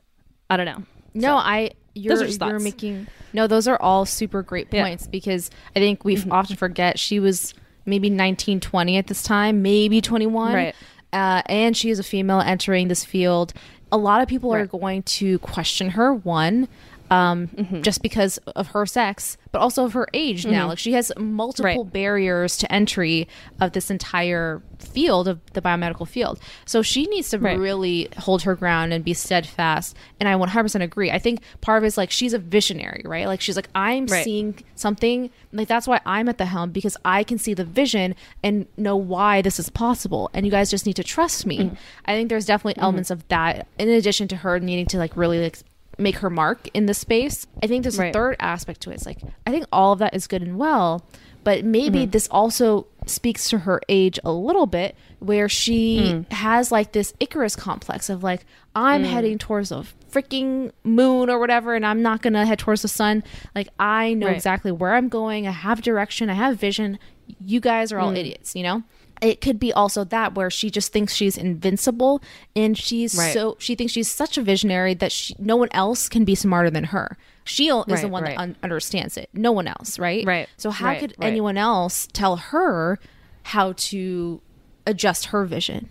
I don't know. No, I you're, Those are just you're making no. Those are all super great Yeah. points because I think we mm-hmm. often forget she was maybe 19, 20 at this time, maybe 21, Right. Uh, and she is a female entering this field. A lot of people are going to question her. One. Um, Mm-hmm. just because of her sex, but also of her age now. Like she has multiple Right. barriers to entry of this entire field of the biomedical field. So she needs to Right. really hold her ground and be steadfast. And I 100% agree. I think part of it is like she's a visionary, right? Like she's like, I'm Right. seeing something. Like that's why I'm at the helm because I can see the vision and know why this is possible. And you guys just need to trust me. Mm. I think there's definitely Mm-hmm. elements of that in addition to her needing to like really like make her mark in the space. I think there's a third aspect to it. It's like I think all of that is good and well, but maybe Mm-hmm. this also speaks to her age a little bit where she Mm. has like this Icarus complex of like I'm Mm. heading towards a freaking moon or whatever and I'm not going to head towards the sun. Like I know Right. exactly where I'm going. I have direction, I have vision. You guys are all Mm. idiots, you know? It could be also that where she just thinks she's invincible and she's Right. so she thinks she's such a visionary that she, no one else can be smarter than her. She o- is the one right. that un- understands it. No one else, right? Right, So how right, could right. anyone else tell her how to adjust her vision?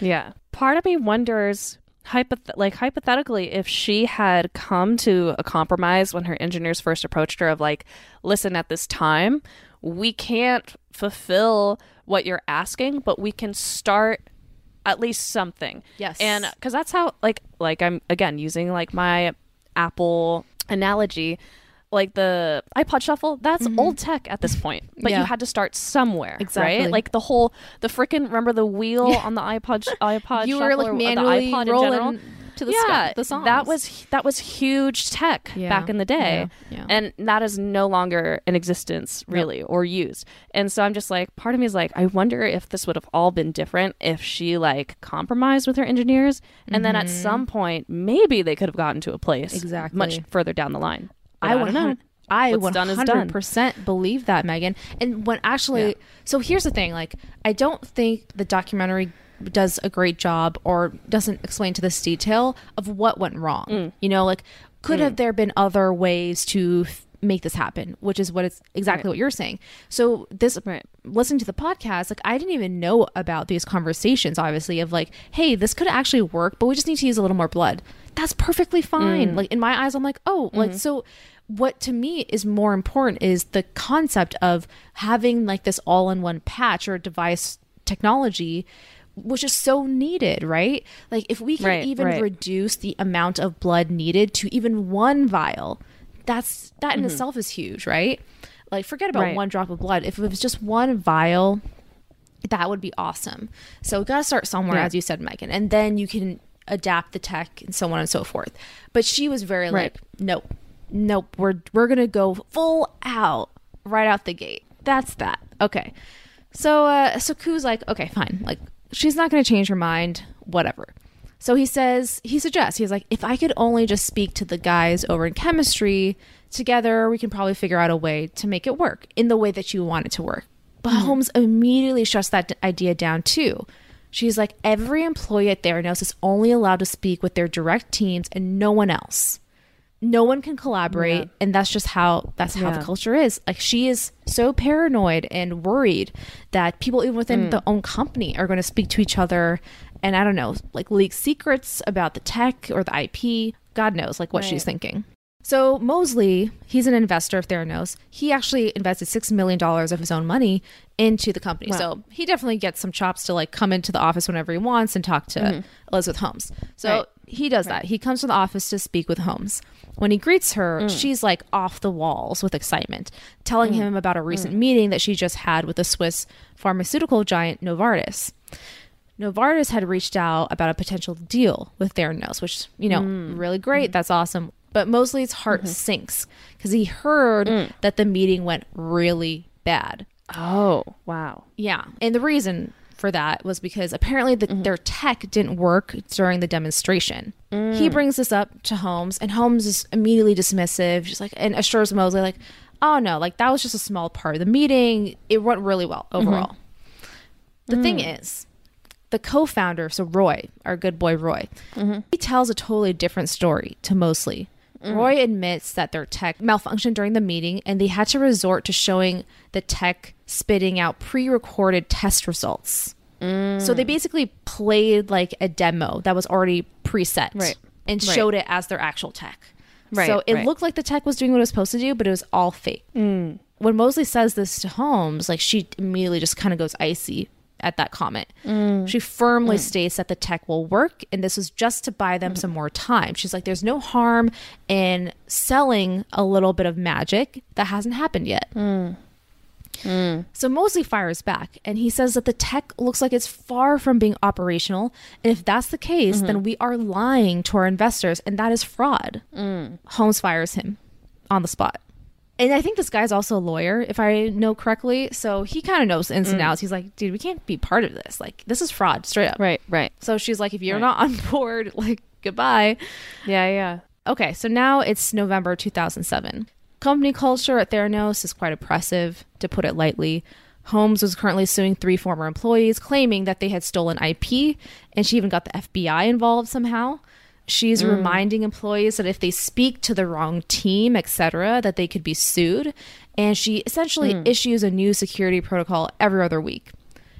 Yeah. Part of me wonders hypoth- like hypothetically if she had come to a compromise when her engineers first approached her of like listen at this time we can't fulfill what you're asking but we can start at least something Yes. and because that's how like like i'm again using like my apple analogy like the iPod Shuffle, that's old tech at this point, but Mm-hmm. Yeah. you had to start somewhere, Exactly. right? Like the whole, the freaking remember the wheel on the iPod, sh- iPod you Shuffle were like or the manually iPod in general? rolling to the yeah, the songs. that was that was huge tech Yeah, back in the day, yeah, and that is no longer in existence really or used. And so I'm just like, part of me is like, I wonder if this would have all been different if she like compromised with her engineers, and then at some point maybe they could have gotten to a place Mm-hmm. Exactly. much further down the line. I, I, don't know. I is done. 100% believe that, Megan. And when actually, Yeah. so here's the thing like, I don't think the documentary does a great job or doesn't explain to this detail of what went wrong. Mm. You know, like, could have mm. there been other ways to f- make this happen, which is what it's exactly Right. what you're saying. So, this, Right. listening to the podcast, like, I didn't even know about these conversations, obviously, of like, hey, this could actually work, but we just need to use a little more blood. That's perfectly fine. Mm. Like, in my eyes, I'm like, oh, like, mm-hmm. so what to me is more important is the concept of having like this all-in-one patch or device technology which is so needed right? Like if we can Right, even right. reduce the amount of blood needed to even one vial that's that in itself is huge right? Like forget about Mm-hmm. Right. one drop of blood. If it was just one vial that would be awesome. So we got to start somewhere Yeah. as you said megan and then you can adapt the tech and so on and so forth. But she was very like nope nope we're we're gonna go full out right out the gate. That's that. Okay. So uh so Ku's like okay fine. Like she's not gonna change her mind whatever. So he says he suggests he's like if i could only just speak to the guys over in chemistry together we can probably figure out a way to make it work in the way that you want it to work. But mm-hmm. holmes immediately shuts that idea down too. She's like every employee at theranos is only allowed to speak with their direct teams and no one else no one can collaborate Yeah. and that's just how that's how Yeah. the culture is like she is so paranoid and worried that people even within Mm. the own company are going to speak to each other and i don't know like leak secrets about the tech or the ip god knows like what she's thinking so mosley he's an investor of theranos he actually invested six million dollars of his own money into the company Wow. so he definitely gets some chops to like come into the office whenever he wants and talk to elizabeth holmes so Mm-hmm. Right. He does that. He comes to the office to speak with Holmes. When he greets her, Mm. she's like off the walls with excitement, telling him about a recent Mm. meeting that she just had with the Swiss pharmaceutical giant Novartis. Novartis had reached out about a potential deal with Theranos, which, you know, Mm. really great. That's awesome. But Mosley's heart Mm-hmm. sinks because he heard Mm. that the meeting went really bad. Oh, wow. Yeah. And the reason for that was because apparently the, mm-hmm. their tech didn't work during the demonstration. He mm. brings this up to Holmes, and Holmes is immediately dismissive, just like, and assures Mosley, like, oh no, like that was just a small part of the meeting. It went really well mm-hmm. overall. The thing mm. is, the co founder, so Roy, our good boy Roy, mm-hmm. he tells a totally different story to Mosley. Mm. Roy admits that their tech malfunctioned during the meeting and they had to resort to showing the tech spitting out pre recorded test results. Mm. So they basically played like a demo that was already preset Right. and Right. showed it as their actual tech. Right, So it right. looked like the tech was doing what it was supposed to do, but it was all fake. Mm. When Mosley says this to Holmes, like she immediately just kind of goes icy at that comment. Mm. She firmly mm. states that the tech will work and this was just to buy them some more time. She's like, there's no harm in selling a little bit of magic that hasn't happened yet. Mm. So Mosley fires back and he says that the tech looks like it's far from being operational. And if that's the case, mm-hmm. then we are lying to our investors and that is fraud. Holmes fires him on the spot. And I think this guy's also a lawyer, if I know correctly. So he kind of knows the ins and mm. outs. He's like, dude, we can't be part of this. Like, this is fraud, straight up. Right, right. So she's like, if you're Right. not on board, like, goodbye. Yeah, yeah. Okay, so now it's November 2007. Company culture at Theranos is quite oppressive, to put it lightly. Holmes was currently suing three former employees, claiming that they had stolen IP, and she even got the FBI involved somehow. She's mm. reminding employees that if they speak to the wrong team, etc., that they could be sued. And she essentially mm. issues a new security protocol every other week.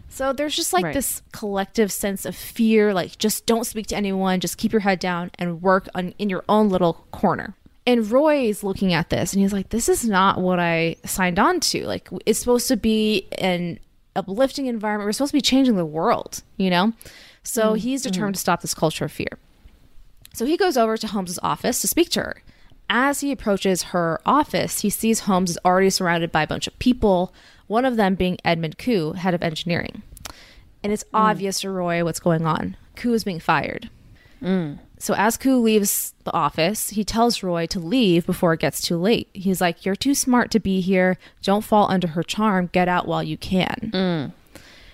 So there's just like Right. this collective sense of fear, like just don't speak to anyone, just keep your head down and work on in your own little corner. And Roy's looking at this and he's like, This is not what I signed on to. Like it's supposed to be an uplifting environment. We're supposed to be changing the world, you know? So mm. he's determined to stop this culture of fear. So he goes over to Holmes's office to speak to her. As he approaches her office, he sees Holmes is already surrounded by a bunch of people, one of them being Edmund Koo, head of engineering. And it's hmm. obvious to Roy what's going on. Koo is being fired. Mm. So as Koo leaves the office, he tells Roy to leave before it gets too late. He's like, You're too smart to be here. Don't fall under her charm. Get out while you can. Mm.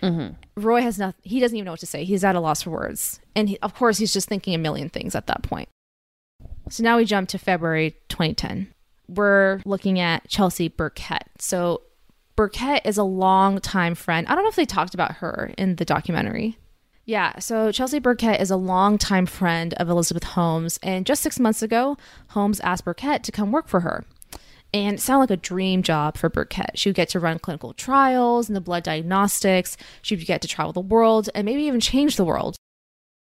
Mm-hmm. Roy has nothing. He doesn't even know what to say. He's at a loss for words, and he, of course, he's just thinking a million things at that point. So now we jump to February 2010. We're looking at Chelsea Burkett. So Burkett is a longtime friend. I don't know if they talked about her in the documentary. Yeah, so Chelsea Burkett is a longtime friend of Elizabeth Holmes, and just six months ago, Holmes asked Burkett to come work for her. And it sounded like a dream job for Burkett. She would get to run clinical trials and the blood diagnostics. She would get to travel the world and maybe even change the world.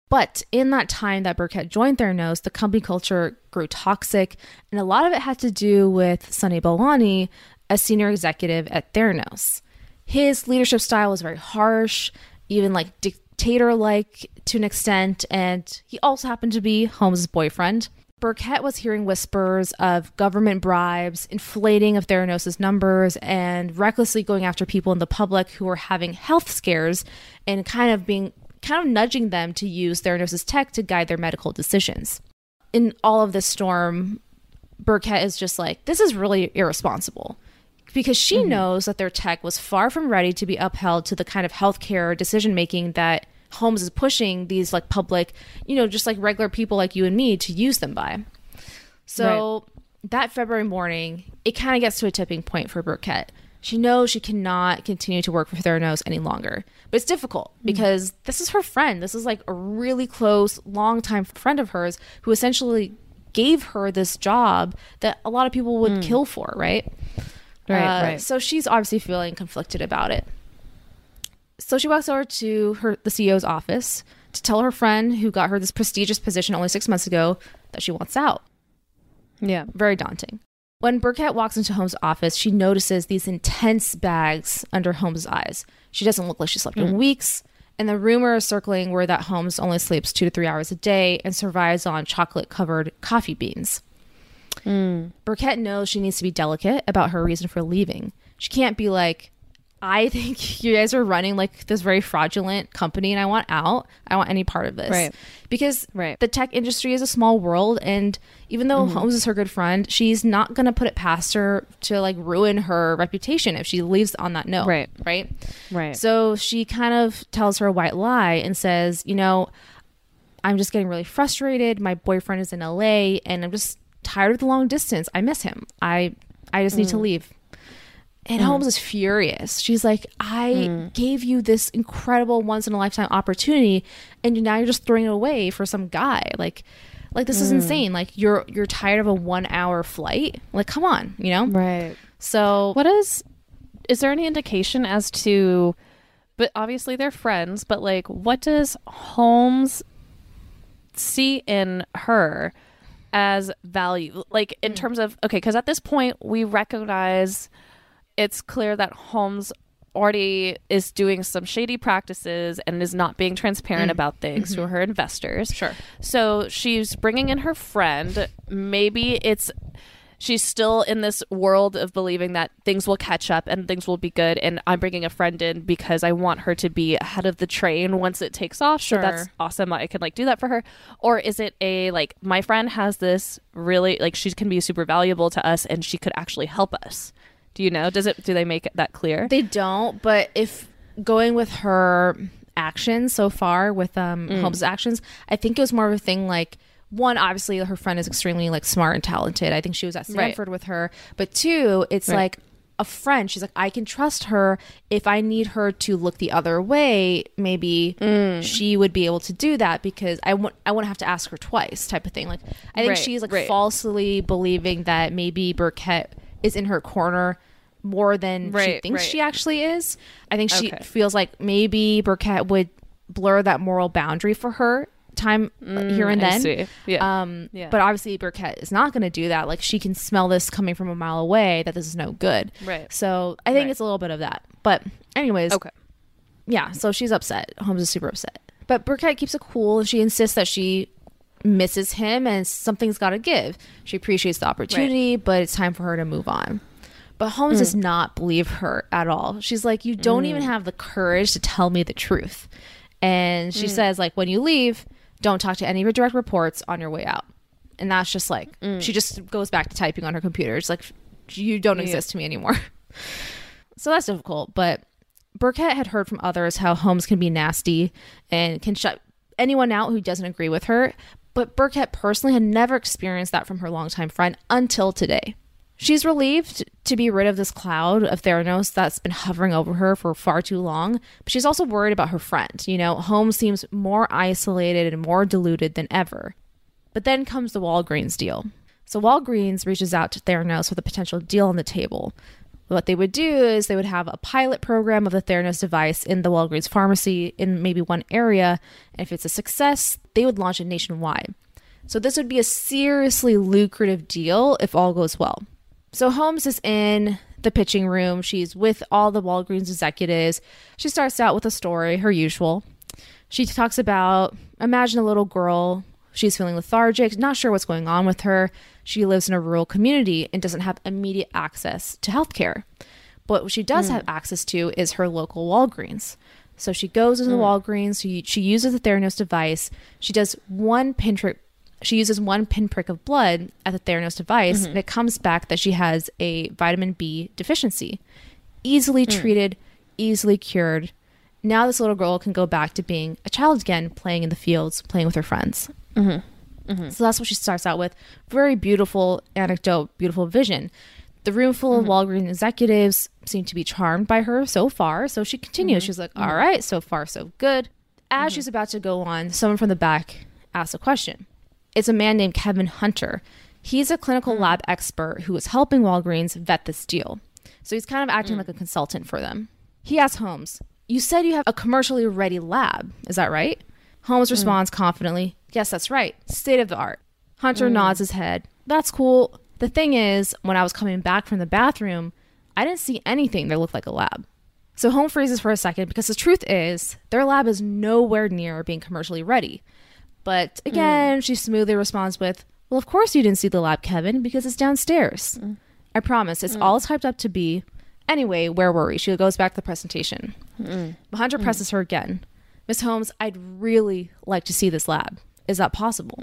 But in that time that Burkett joined Theranos, the company culture grew toxic, and a lot of it had to do with Sunny Balwani, a senior executive at Theranos. His leadership style was very harsh, even like dictator like to an extent, and he also happened to be Holmes' boyfriend. Burkett was hearing whispers of government bribes, inflating of Theranos' numbers, and recklessly going after people in the public who were having health scares and kind of being kind of nudging them to use Theranos' tech to guide their medical decisions. In all of this storm, Burkett is just like, this is really irresponsible. Because she mm-hmm. knows that their tech was far from ready to be upheld to the kind of healthcare decision making that Holmes is pushing these like public, you know, just like regular people like you and me to use them by. So that February morning, it kind of gets to a tipping point for Burkett. She knows she cannot continue to work for Theranos any longer. But it's difficult because this is her friend. This is like a really close, longtime friend of hers who essentially gave her this job that a lot of people would kill for, right? Right, Uh, right. So she's obviously feeling conflicted about it. So she walks over to her the CEO's office to tell her friend who got her this prestigious position only six months ago that she wants out. Yeah. Very daunting. When Burkett walks into Holmes' office, she notices these intense bags under Holmes' eyes. She doesn't look like she slept in hmm. weeks, and the rumor is circling where that Holmes only sleeps two to three hours a day and survives on chocolate covered coffee beans. Hmm. Burkett knows she needs to be delicate about her reason for leaving. She can't be like, I think you guys are running like this very fraudulent company and I want out. I want any part of this. Right. Because Right. the tech industry is a small world and even though mm-hmm. Holmes is her good friend, she's not going to put it past her to like ruin her reputation if she leaves on that note. Right. Right. Right. So she kind of tells her a white lie and says, you know, I'm just getting really frustrated. My boyfriend is in LA and I'm just tired of the long distance. I miss him. I I just need to mm. leave. And mm. Holmes is furious. She's like, I mm. gave you this incredible once in a lifetime opportunity and now you're just throwing it away for some guy. Like like this is mm. insane. Like you're you're tired of a 1 hour flight? Like come on, you know? right. So What is is there any indication as to but obviously they're friends, but like what does Holmes see in her as value? Like in terms of okay, cuz at this point we recognize it's clear that Holmes already is doing some shady practices and is not being transparent mm. about things to mm-hmm. her investors. Sure. So she's bringing in her friend. Maybe it's she's still in this world of believing that things will catch up and things will be good and I'm bringing a friend in because I want her to be ahead of the train once it takes off. So that's awesome. I can like do that for her. Or is it a like my friend has this really like she can be super valuable to us and she could actually help us. Do you know? Does it do they make it that clear? They don't, but if going with her actions so far with um Mm. Holmes' actions, I think it was more of a thing like one, obviously her friend is extremely like smart and talented. I think she was at Right. Stanford with her. But two, it's Right. like a friend. She's like, I can trust her. If I need her to look the other way, maybe Mm. she would be able to do that because I won't I won't have to ask her twice type of thing. Like I think Right, she's like right. falsely believing that maybe Burkett is in her corner more than she thinks right. she actually is. I think she Okay. feels like maybe Burkett would blur that moral boundary for her time uh, here and Mm, then. Yeah. Um, Yeah. But obviously, Burkett is not going to do that. Like, she can smell this coming from a mile away that this is no good. Right. So I think Right. it's a little bit of that. But, anyways, okay. yeah, so she's upset. Holmes is super upset. But Burkett keeps it cool. She insists that she misses him and something's got to give. She appreciates the opportunity, but it's time for her to move on. But Holmes does mm. not believe her at all. She's like, You don't even mm. have the courage to tell me the truth. And she mm. says, like, when you leave, don't talk to any of your direct reports on your way out. And that's just like, she just goes back to typing on her computer. It's like, you don't exist to me anymore. So that's difficult. But Burkett had heard from others how Holmes can be nasty and can shut anyone out who doesn't agree with her. But Burkett personally had never experienced that from her longtime friend until today. She's relieved to be rid of this cloud of Theranos that's been hovering over her for far too long, but she's also worried about her friend. You know, Holmes seems more isolated and more deluded than ever. But then comes the Walgreens deal. So Walgreens reaches out to Theranos with a potential deal on the table. What they would do is they would have a pilot program of the Theranos device in the Walgreens pharmacy in maybe one area. And if it's a success, they would launch it nationwide. So this would be a seriously lucrative deal if all goes well. So Holmes is in the pitching room. She's with all the Walgreens executives. She starts out with a story, her usual. She talks about imagine a little girl. She's feeling lethargic, not sure what's going on with her. She lives in a rural community and doesn't have immediate access to healthcare. But what she does hmm. have access to is her local Walgreens. So she goes into the Walgreens. She, she uses the Theranos device. She does one pinprick. She uses one pinprick of blood at the Theranos device, mm-hmm. and it comes back that she has a vitamin B deficiency. Easily mm. treated, easily cured. Now this little girl can go back to being a child again, playing in the fields, playing with her friends. Mm-hmm. Mm-hmm. So that's what she starts out with. Very beautiful anecdote, beautiful vision. The room full of Walgreens executives seem to be charmed by her so far. So she continues. She's like, "All right, so far, so good. As she's about to go on, someone from the back asks a question. It's a man named Kevin Hunter. He's a clinical hmm. lab expert who is helping Walgreens vet this deal. So he's kind of acting hmm. like a consultant for them. He asks Holmes, You said you have a commercially ready lab. Is that right? Holmes hmm. responds confidently, Yes, that's right. State of the art. Hunter nods his head. That's cool. The thing is, when I was coming back from the bathroom, I didn't see anything that looked like a lab. So Holmes freezes for a second because the truth is, their lab is nowhere near being commercially ready. But hmm. again, she smoothly responds with, Well, of course you didn't see the lab, Kevin, because it's downstairs. Hmm. I promise, it's hmm. all typed up to be. Anyway, where were we? She goes back to the presentation. Hunter presses her again. Miss Holmes, I'd really like to see this lab. Is that possible?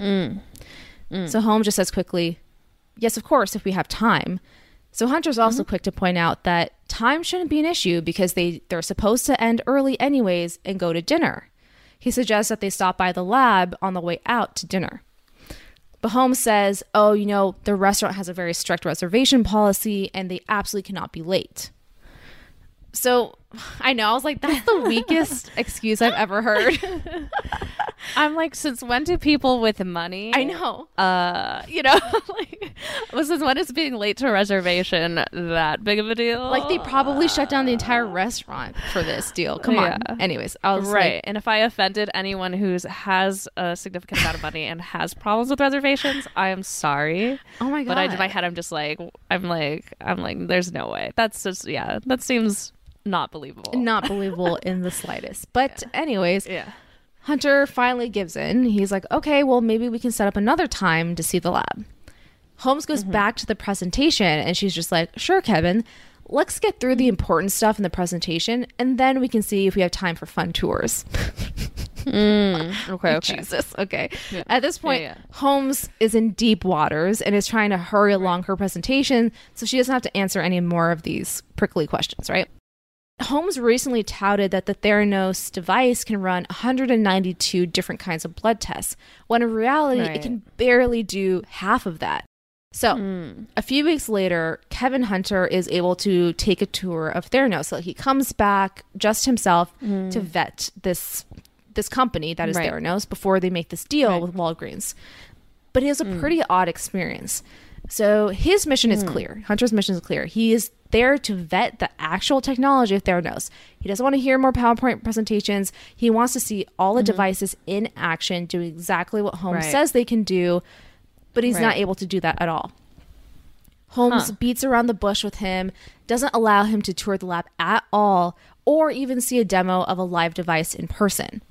So Holmes just says quickly, Yes, of course, if we have time. So Hunter's also mm-hmm. quick to point out that time shouldn't be an issue because they, they're supposed to end early anyways and go to dinner. He suggests that they stop by the lab on the way out to dinner. But Holmes says, Oh, you know, the restaurant has a very strict reservation policy and they absolutely cannot be late. So I know, I was like, that's the weakest excuse I've ever heard. I'm like, since when do people with money? I know. Uh, you know, like, well, since when is being late to a reservation that big of a deal? Like they probably shut down the entire restaurant for this deal. Come Yeah. on. Anyways, I was right. like, and if I offended anyone who's has a significant amount of money and has problems with reservations, I am sorry. oh my god. But I, in my head, I'm just like, I'm like, I'm like, there's no way. That's just, yeah, that seems not believable. not believable in the slightest. But anyways, Yeah. Hunter finally gives in. He's like, okay, well, maybe we can set up another time to see the lab. Holmes goes mm-hmm. back to the presentation and she's just like, sure, Kevin, let's get through the mm-hmm. important stuff in the presentation and then we can see if we have time for fun tours. Mm. Okay. Okay. Jesus. Okay. At this point, Yeah, yeah. Holmes is in deep waters and is trying to hurry along her presentation so she doesn't have to answer any more of these prickly questions, right? Holmes recently touted that the Theranos device can run 192 different kinds of blood tests, when in reality, it can barely do half of that. So, Hmm. a few weeks later, Kevin Hunter is able to take a tour of Theranos. So he comes back just himself to vet this this company that is. Right. Theranos before they make this deal Right. with Walgreens. But he has a Hmm. pretty odd experience. So his mission is clear. Hunter's mission is clear. He is there to vet the actual technology of Theranos. He doesn't want to hear more PowerPoint presentations. He wants to see all the devices in action doing exactly what Holmes Mm-hmm. Right. says they can do, but he's not able to do that at all. Holmes Huh. beats around the bush with him, doesn't allow him to tour the lab at all, or even see a demo of a live device in person.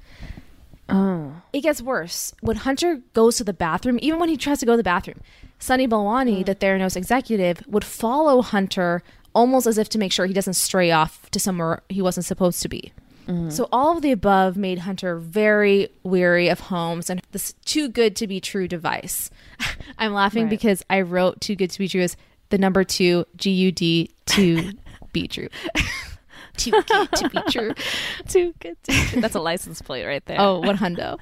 Oh. It gets worse. When Hunter goes to the bathroom, even when he tries to go to the bathroom, Sunny Balwani, mm. the Theranos executive, would follow Hunter almost as if to make sure he doesn't stray off to somewhere he wasn't supposed to be. Mm. So all of the above made Hunter very weary of Holmes and this too good to be true device. I'm laughing Right. because I wrote too good to be true as the number two G U D to be true. too good to be true. Too good. To, be true. that's a license plate right there. Oh, one hundo.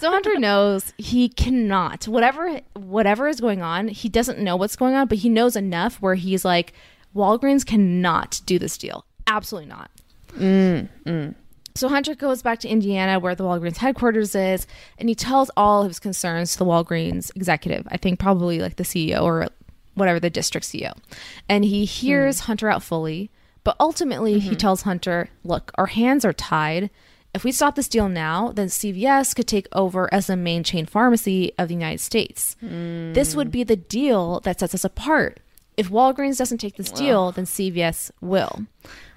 So Hunter knows he cannot whatever whatever is going on. He doesn't know what's going on, but he knows enough where he's like, Walgreens cannot do this deal. Absolutely not. Mm, mm. So Hunter goes back to Indiana, where the Walgreens headquarters is, and he tells all of his concerns to the Walgreens executive. I think probably like the CEO or whatever the district CEO, and he hears hmm. Hunter out fully. But ultimately, he mm-hmm. tells Hunter, "Look, our hands are tied." If we stop this deal now, then CVS could take over as the main chain pharmacy of the United States. This would be the deal that sets us apart. If Walgreens doesn't take this deal, then CVS will.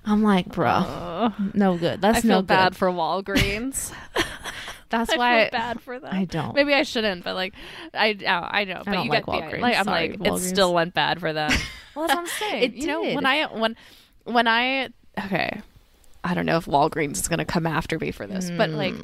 I'm like, bro, no good. That's I feel no bad for Walgreens. That's I why feel bad for them. I don't. Maybe I shouldn't, but like, I oh, I know, but don't you like get the Walgreens. Like, I'm Sorry, like, Walgreens. it still went bad for them. Well, that's what I'm saying. it, you know, when I when when I okay, I don't know if Walgreens is gonna come after me for this, but like. Hmm.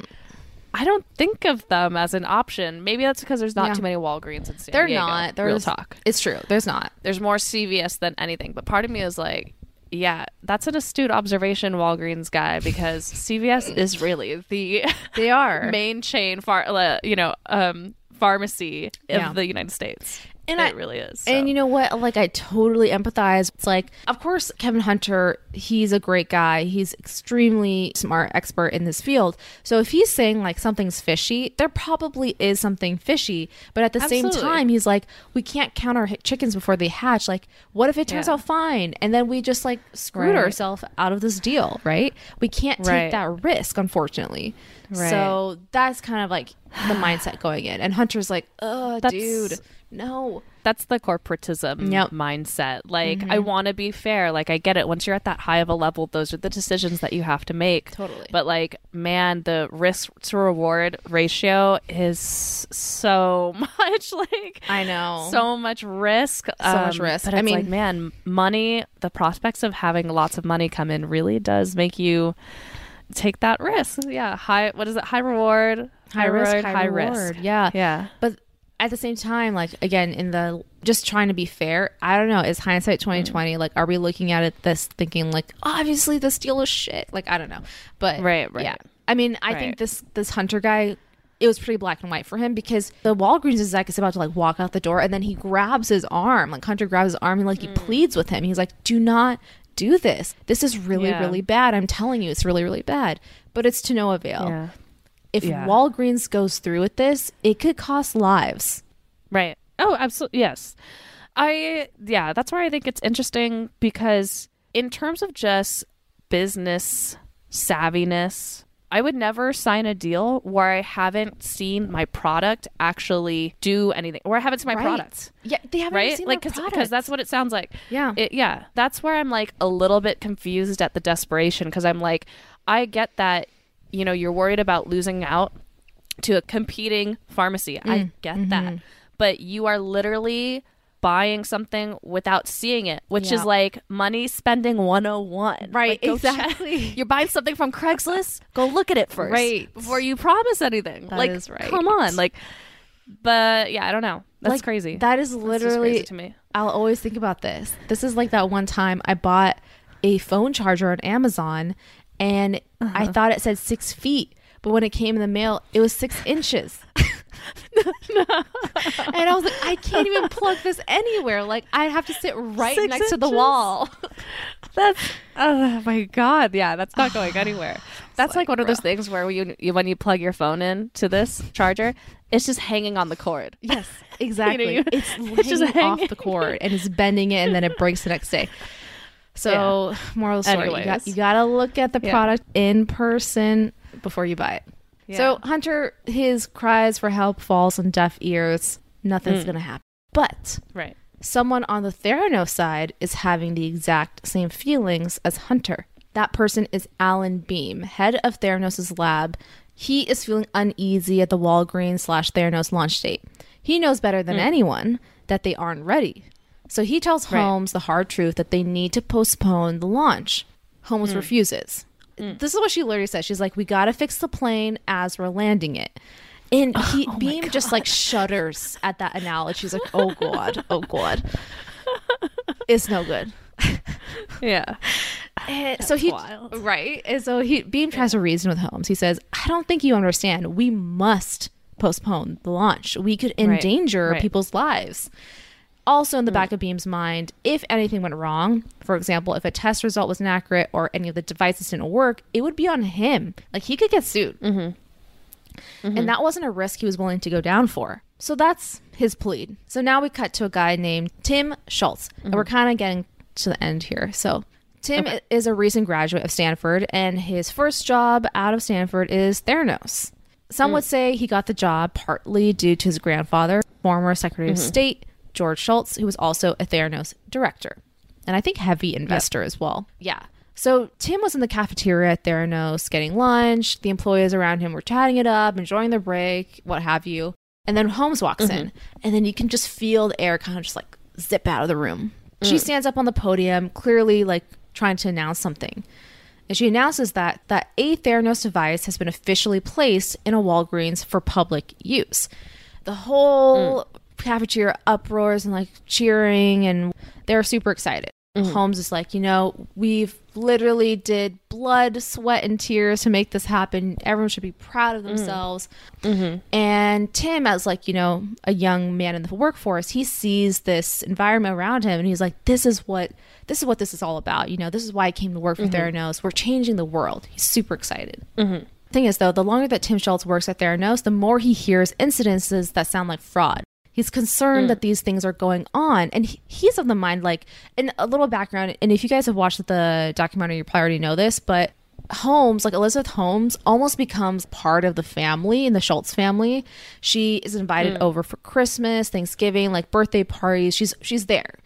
I don't think of them as an option. Maybe that's because there's not Yeah. too many Walgreens in San they're Diego. not. Real There's talk. It's true. There's not. There's more CVS than anything. But part of me is like, yeah, that's an astute observation, Walgreens guy, because CVS is really the They are. main chain, far, you know, um, pharmacy Yeah. of the United States. And it I- really is. And you know what? Like, I totally empathize. It's like, of course, Kevin Hunter he's a great guy. He's extremely smart, expert in this field. So if he's saying like something's fishy, there probably is something fishy. But at the same time, he's like, we can't count our chickens before they hatch. Like, what if it turns Yeah. out fine? And then we just like screwed Right. ourselves out of this deal, right? We can't take Right. that risk, unfortunately. Right. So that's kind of like the mindset going in. And Hunter's like, oh, dude, no. That's the corporatism Yep. Mm-hmm. mindset. Like, I want to be fair. Like, I get it. Once you're at that high of a level, those are the decisions that you have to make. Totally. But, like, man, the risk to reward ratio is so much. Like, I know. so much risk. So much risk. But I mean- like, man, money, the prospects of having lots of money come in really does make you take that risk. Yeah. High, what is it? High reward, high risk, reward, high, reward. risk. Yeah. Yeah. But at the same time, like again, in the just trying to be fair, I don't know. Is hindsight mm. twenty twenty? Like, are we looking at it this thinking like, obviously this deal is shit? Like, I don't know. But Right, right. Yeah. I mean, I Right. think this this hunter guy. It was pretty black and white for him because the Walgreens exec is about to like walk out the door and then he grabs his arm. Like Hunter grabs his arm and like he mm. pleads with him. He's like, "Do not do this. This is really Yeah. really bad. I'm telling you, it's really really bad." But it's to no avail Yeah. If Yeah. Walgreens goes through with this, it could cost lives. Right. Oh, absolutely. Yes. I, yeah, that's where I think it's interesting because, in terms of just business savviness, I would never sign a deal where I haven't seen my product actually do anything, or I haven't seen my Right. product. Yeah, they haven't Right? seen Like, because that's what it sounds like. Yeah. It, yeah. That's where I'm like a little bit confused at the desperation because I'm like, I get that, you know, you're worried about losing out to a competing pharmacy. Mm, I get that. mm-hmm. But you are literally buying something without seeing it, which is like money spending 101. Right, Like, go check- exactly. You're buying something from Craigslist, go look at it first. Right. Before you promise anything. That like, is right. come on. Like, but yeah, I don't know. That's Like, crazy. That is literally. crazy to me. I'll always think about this. This is like that one time I bought a phone charger on Amazon, and Uh-huh. I thought it said six feet, but when it came in the mail, it was six inches. and I was like, I can't even plug this anywhere. Like I'd have to sit right Six next to the wall. That's oh my god, yeah, that's not going anywhere. That's like, like, one of those things where you, you when you plug your phone in to this charger, it's just hanging on the cord. Yes, exactly. you- it's it's just hanging off the cord and it's bending it, and then it breaks the next day. So, moral of the story: you got you got to look at the Yeah. product in person before you buy it. So Hunter, his cries for help falls on deaf ears. Nothing's Mm. gonna happen. But Right. someone on the Theranos side is having the exact same feelings as Hunter. That person is Alan Beam, head of Theranos' lab. He is feeling uneasy at the Walgreens slash Theranos launch date. He knows better than anyone that they aren't ready. So he tells Right. Holmes the hard truth that they need to postpone the launch. Holmes refuses. This is what she literally says. She's like, "We got to fix the plane as we're landing it." And he, Beam just like shudders at that analogy. She's like, "Oh god, oh god, it's no good." Yeah. And so he wild. right, and so he Beam tries to reason with Holmes. He says, "I don't think you understand. We must postpone the launch. We could endanger right. Mm. people's lives." Also, in the hmm. back of Beam's mind, if anything went wrong, for example, if a test result was inaccurate or any of the devices didn't work, it would be on him. Like he could get sued. Mm-hmm. mm-hmm. And that wasn't a risk he was willing to go down for. So that's his plead. So now we cut to a guy named Tim Shultz. And we're mm-hmm. kind of getting to the end here. So Tim Okay. is a recent graduate of Stanford, and his first job out of Stanford is Theranos. Some mm. would say he got the job partly due to his grandfather, former Secretary of mm-hmm. State George Shultz, who was also a Theranos director. And I think heavy investor as well. Yeah. So Tim was in the cafeteria at Theranos getting lunch. The employees around him were chatting it up, enjoying their break, what have you. And then Holmes walks mm-hmm. in, and then you can just feel the air kind of just like zip out of the room. She mm. stands up on the podium, clearly like trying to announce something. And she announces that that a Theranos device has been officially placed in a Walgreens for public use. The whole mm. Cafeteria uproars and like cheering, and they're super excited. Mm-hmm. Holmes is like, you know, we've literally did blood, sweat, and tears to make this happen. Everyone should be proud of mm-hmm. themselves. Mm-hmm. And Tim, as like, you know, a young man in the workforce, he sees this environment around him and he's like, this is what this is what this is all about. You know, this is why I came to work for Theranos. We're changing the world. He's super excited. Thing is, though, the longer that Tim Shultz works at Theranos, the more he hears incidences that sound like fraud. He's concerned that mm. these things are going on, and he, he's of the mind like. And a little background, and if you guys have watched the documentary, you probably already know this, but Holmes, like Elizabeth Holmes, almost becomes part of the family in the Shultz family. She is invited mm. over for Christmas, Thanksgiving, like birthday parties. She's she's there.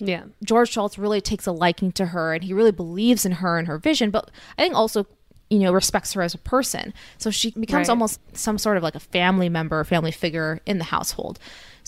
Yeah. George Shultz really takes a liking to her and he really believes in her and her vision, but I think also, you know, respects her as a person. So she becomes Right. almost some sort of like a family member, family figure in the household.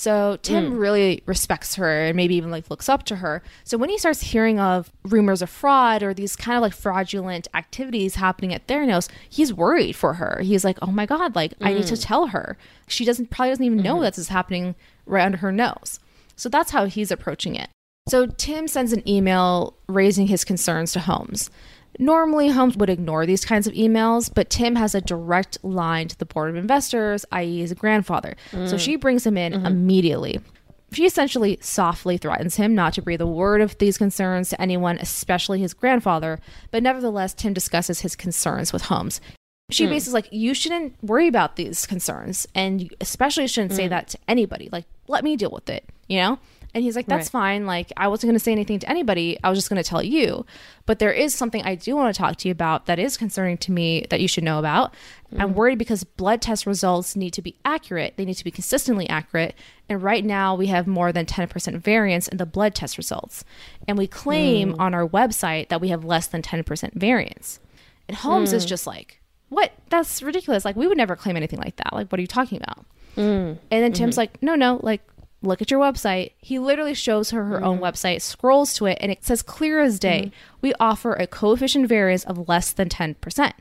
So Tim hmm. really respects her and maybe even like looks up to her. So when he starts hearing of rumors of fraud or these kind of like fraudulent activities happening at Theranos, he's worried for her. He's like, "Oh my god, like I need to hmm. tell her." She doesn't probably doesn't even know hmm. that this is happening right under her nose. So that's how he's approaching it. So Tim sends an email raising his concerns to Holmes. Normally, Holmes would ignore these kinds of emails, but Tim has a direct line to the board of investors, i.e., his grandfather. So mm. she brings him in mm-hmm. immediately. She essentially softly threatens him not to breathe a word of these concerns to anyone, especially his grandfather. But nevertheless, Tim discusses his concerns with Holmes. She mm. basically is like, you shouldn't worry about these concerns, and you especially shouldn't say mm. that to anybody. Like, let me deal with it, you know? And he's like, that's Right. fine. Like, I wasn't going to say anything to anybody. I was just going to tell you. But there is something I do want to talk to you about that is concerning to me that you should know about. I'm mm. worried because blood test results need to be accurate. They need to be consistently accurate. And right now, we have more than 10% variance in the blood test results. And we claim mm. on our website that we have less than 10% variance. And Holmes is mm. just like, what? That's ridiculous. Like, we would never claim anything like that. Like, what are you talking about? And then Tim's mm-hmm. like, no, no, like, look at your website. He literally shows her her own website, scrolls to it, and it says clear as day, mm-hmm. we offer a coefficient variance of less than 10%.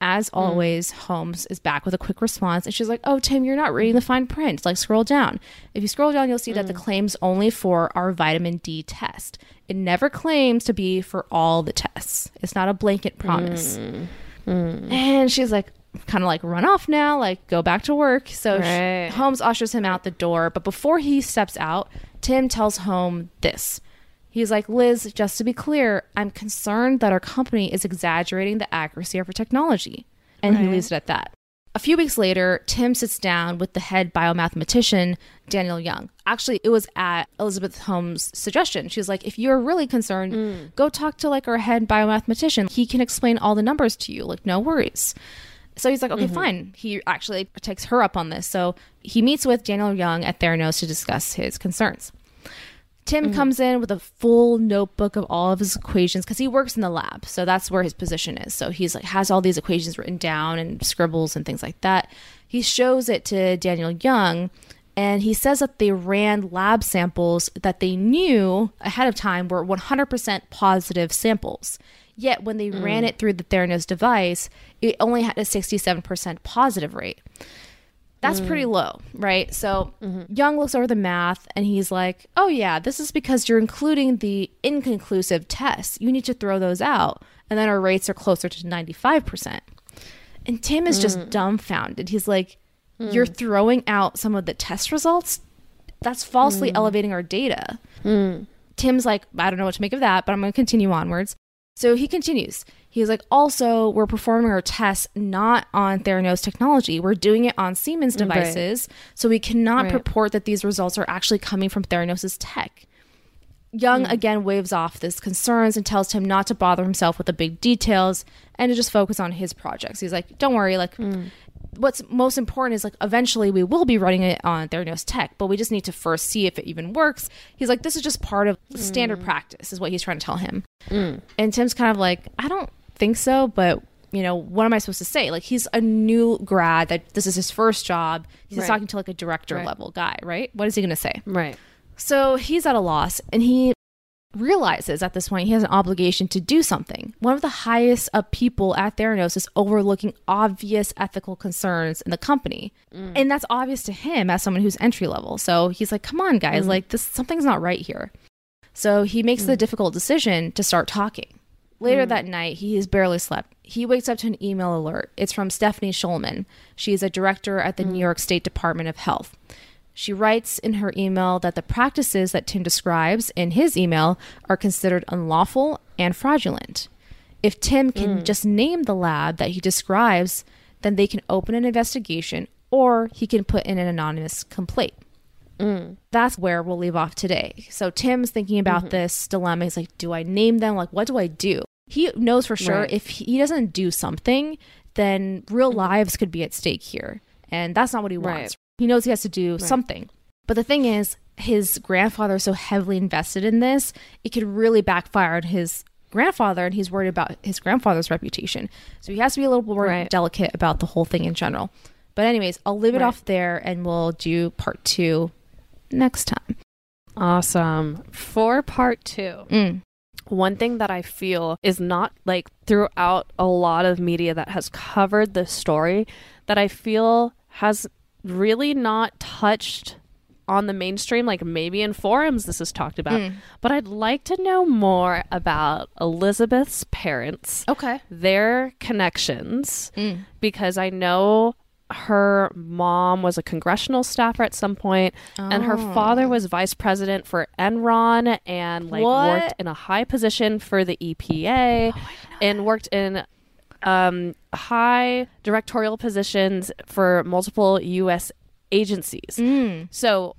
As mm. always, Holmes is back with a quick response, and she's like, "Oh, Tim, you're not reading the fine print. Like, scroll down. If you scroll down, you'll see that the mm. claims only for our vitamin D test. It never claims to be for all the tests. It's not a blanket promise." Mm. And she's like, kind of like, run off now, like, go back to work. So Right. Holmes ushers him out the door. But before he steps out, Tim tells Holmes this. He's like, Liz, just to be clear, I'm concerned that our company is exaggerating the accuracy of our technology. And he leaves it at that. A few weeks later, Tim sits down with the head biomathematician, Daniel Young. Actually, it was at Elizabeth Holmes' suggestion. She was like, if you're really concerned, hmm. go talk to like our head biomathematician. He can explain all the numbers to you. Like, no worries. So he's like, okay, mm-hmm. fine. He actually takes her up on this. So he meets with Daniel Young at Theranos to discuss his concerns. Tim mm-hmm. comes in with a full notebook of all of his equations because he works in the lab, so that's where his position is. So he's like has all these equations written down and scribbles and things like that. He shows it to Daniel Young, and he says that they ran lab samples that they knew ahead of time were 100% positive samples. Yet when they ran mm. it through the Theranos device, it only had a 67% positive rate. That's pretty mm. low, right? So mm-hmm. Young looks over the math and he's like, oh, yeah, this is because you're including the inconclusive tests. You need to throw those out. And then our rates are closer to 95%. And Tim is just mm. dumbfounded. He's like, you're throwing out some of the test results? That's falsely elevating our data. Tim's like, I don't know what to make of that, but I'm going to continue onwards. So he continues. He's like, also, we're performing our tests not on Theranos technology. We're doing it on Siemens Right. devices. So we cannot Right. purport that these results are actually coming from Theranos' tech. Young again waves off this concerns and tells him not to bother himself with the big details and to just focus on his projects. He's like, don't worry, like mm. What's most important is like eventually we will be running it on Theranos Tech, but we just need to first see if it even works. He's like, this is just part of standard mm. practice, is what he's trying to tell him. Mm. And Tim's kind of like, I don't think so, but you know, what am I supposed to say? Like he's a new grad that this is his first job. He's Right. talking to like a director Right. level guy, right? What is he gonna say? Right. So he's at a loss and he realizes at this point he has an obligation to do something. One of the highest up people at Theranos is overlooking obvious ethical concerns in the company. Mm. And that's obvious to him as someone who's entry level. So he's like, come on, guys, mm. like this something's not right here. So he makes the mm. difficult decision to start talking. Later that night, he has barely slept. He wakes up to an email alert. It's from Stephanie Shulman. She is a director at the New York State Department of Health. She writes in her email that the practices that Tim describes in his email are considered unlawful and fraudulent. If Tim can hmm. just name the lab that he describes, then they can open an investigation or he can put in an anonymous complaint. Hmm. That's where we'll leave off today. So Tim's thinking about mm-hmm. this dilemma. He's like, do I name them? Like, what do I do? He knows for sure Right. if he doesn't do something, then real mm-hmm. lives could be at stake here. And that's not what he Right. He knows he has to do something. But the thing is, his grandfather is so heavily invested in this, it could really backfire on his grandfather, and he's worried about his grandfather's reputation. So he has to be a little more Right. delicate about the whole thing in general. But, anyways, I'll leave it Right. off there and we'll do part two next time. Awesome. For part two, Mm. one thing that I feel is not like throughout a lot of media that has covered this story that I feel has really not touched on the mainstream, like maybe in forums this is talked about. Mm. But I'd like to know more about Elizabeth's parents, Okay. their connections, Mm. because I know her mom was a congressional staffer at some point and her Oh. father was vice president for Enron and like What? worked in a high position for the EPA and worked in um, high directorial positions for multiple US agencies. Mm. So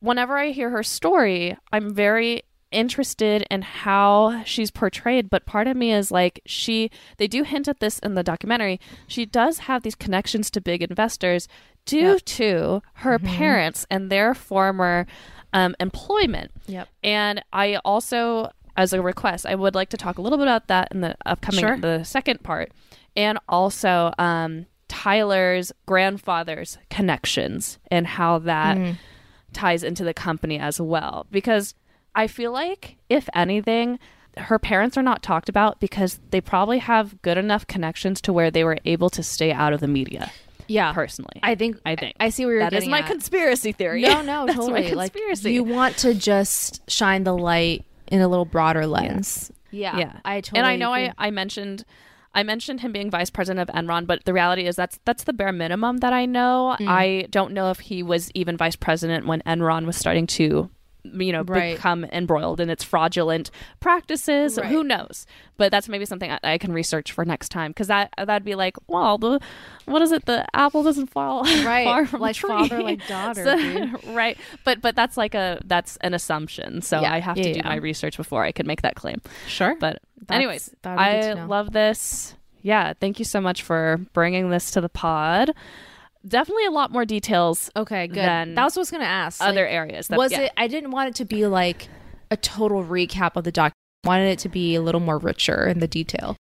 whenever I hear her story, I'm very interested in how she's portrayed but part of me is like she they do hint at this in the documentary she does have these connections to big investors due Yep. to her parents and their former um, employment Yep. and I also, as a request, I would like to talk a little bit about that in the upcoming Sure. the second part, and also um, Tyler's grandfather's connections and how that Mm. ties into the company as well. Because I feel like, if anything, her parents are not talked about because they probably have good enough connections to where they were able to stay out of the media. Yeah. Personally, I think I think I see where you're that is getting my at. conspiracy theory. No, no, That's totally. my conspiracy. Like you want to just shine the light in a little broader lens. Yeah. yeah I totally and i know agree. I, I mentioned i mentioned him being vice president of enron but the reality is that's that's the bare minimum that i know Mm. i don't know if he was even vice president when enron was starting to you know Right. become embroiled in its fraudulent practices Right. who knows but that's maybe something I, I can research for next time because that that'd be like well the what is it the apple doesn't fall Right. far from Like the tree. father, like daughter, So- right but but that's like a that's an assumption so Yeah. i have Yeah, to do yeah. my research before i can make that claim Sure. but That's- anyways, that would be good I love this. Yeah, thank you so much for bringing this to the pod. Definitely a lot more details okay, good. than that was what I was gonna ask. other Like, areas. That, was yeah. it I didn't want it to be like a total recap of the doc. I wanted it to be a little more richer in the detail.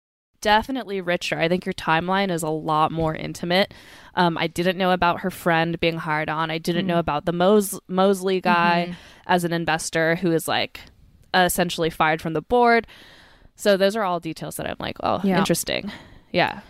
definitely richer. I think your timeline is a lot more intimate. Um, I didn't know about her friend being hired on. I didn't Mm. know about the Mos- Mosley guy Mm-hmm. as an investor who is like essentially fired from the board. So those are all details that I'm like, oh, Yeah. interesting. Yeah.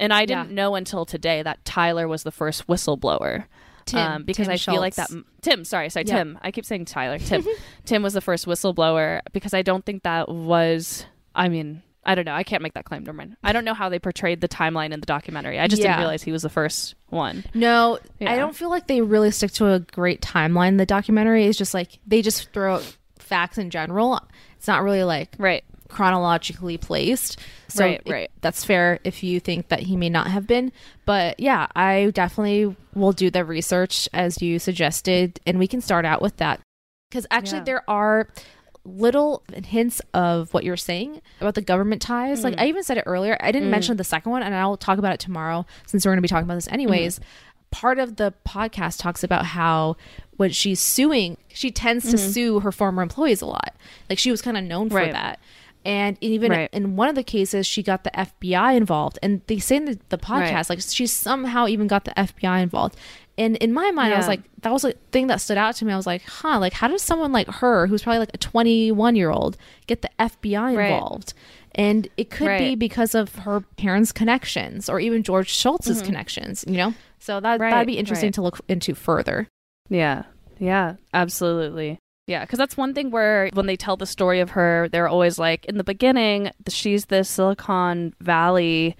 And I didn't Yeah. know until today that Tyler was the first whistleblower. Tim, um, because Tim I feel like that Tim, sorry, sorry, Yeah. Tim. I keep saying Tyler. Tim, Tim was the first whistleblower because I don't think that was. I mean, I don't know. I can't make that claim. Never mind. I don't know how they portrayed the timeline in the documentary. I just Yeah. didn't realize he was the first one. No, Yeah. I don't feel like they really stick to a great timeline. The documentary is just like they just throw out facts in general. It's not really like Right. Chronologically placed. So Right, it- right. That's fair if you think that he may not have been. But yeah, I definitely will do the research as you suggested, and we can start out with that. Because actually, Yeah. there are little hints of what you're saying about the government ties. Like mm-hmm. I even said it earlier. I didn't mm. mention the second one, and I'll talk about it tomorrow since we're going to be talking about this anyways. Mm-hmm. Part of the podcast talks about how when she's suing, she tends to mm-hmm. sue her former employees a lot. Like she was kind of known for Right. that. And even Right. in one of the cases, she got the FBI involved. And they say in the, the podcast, Right. like she somehow even got the FBI involved. And in my mind, I was like, that was a thing that stood out to me. I was like, huh, like how does someone like her, who's probably like a 21 year old, get the FBI Right. involved? And it could be because of her parents' connections or even George Shultz's mm-hmm. connections, you know? So that, Right, that'd be interesting right. to look into further. Yeah. Yeah. Absolutely. Yeah, because that's one thing where when they tell the story of her, they're always like, in the beginning, she's this Silicon Valley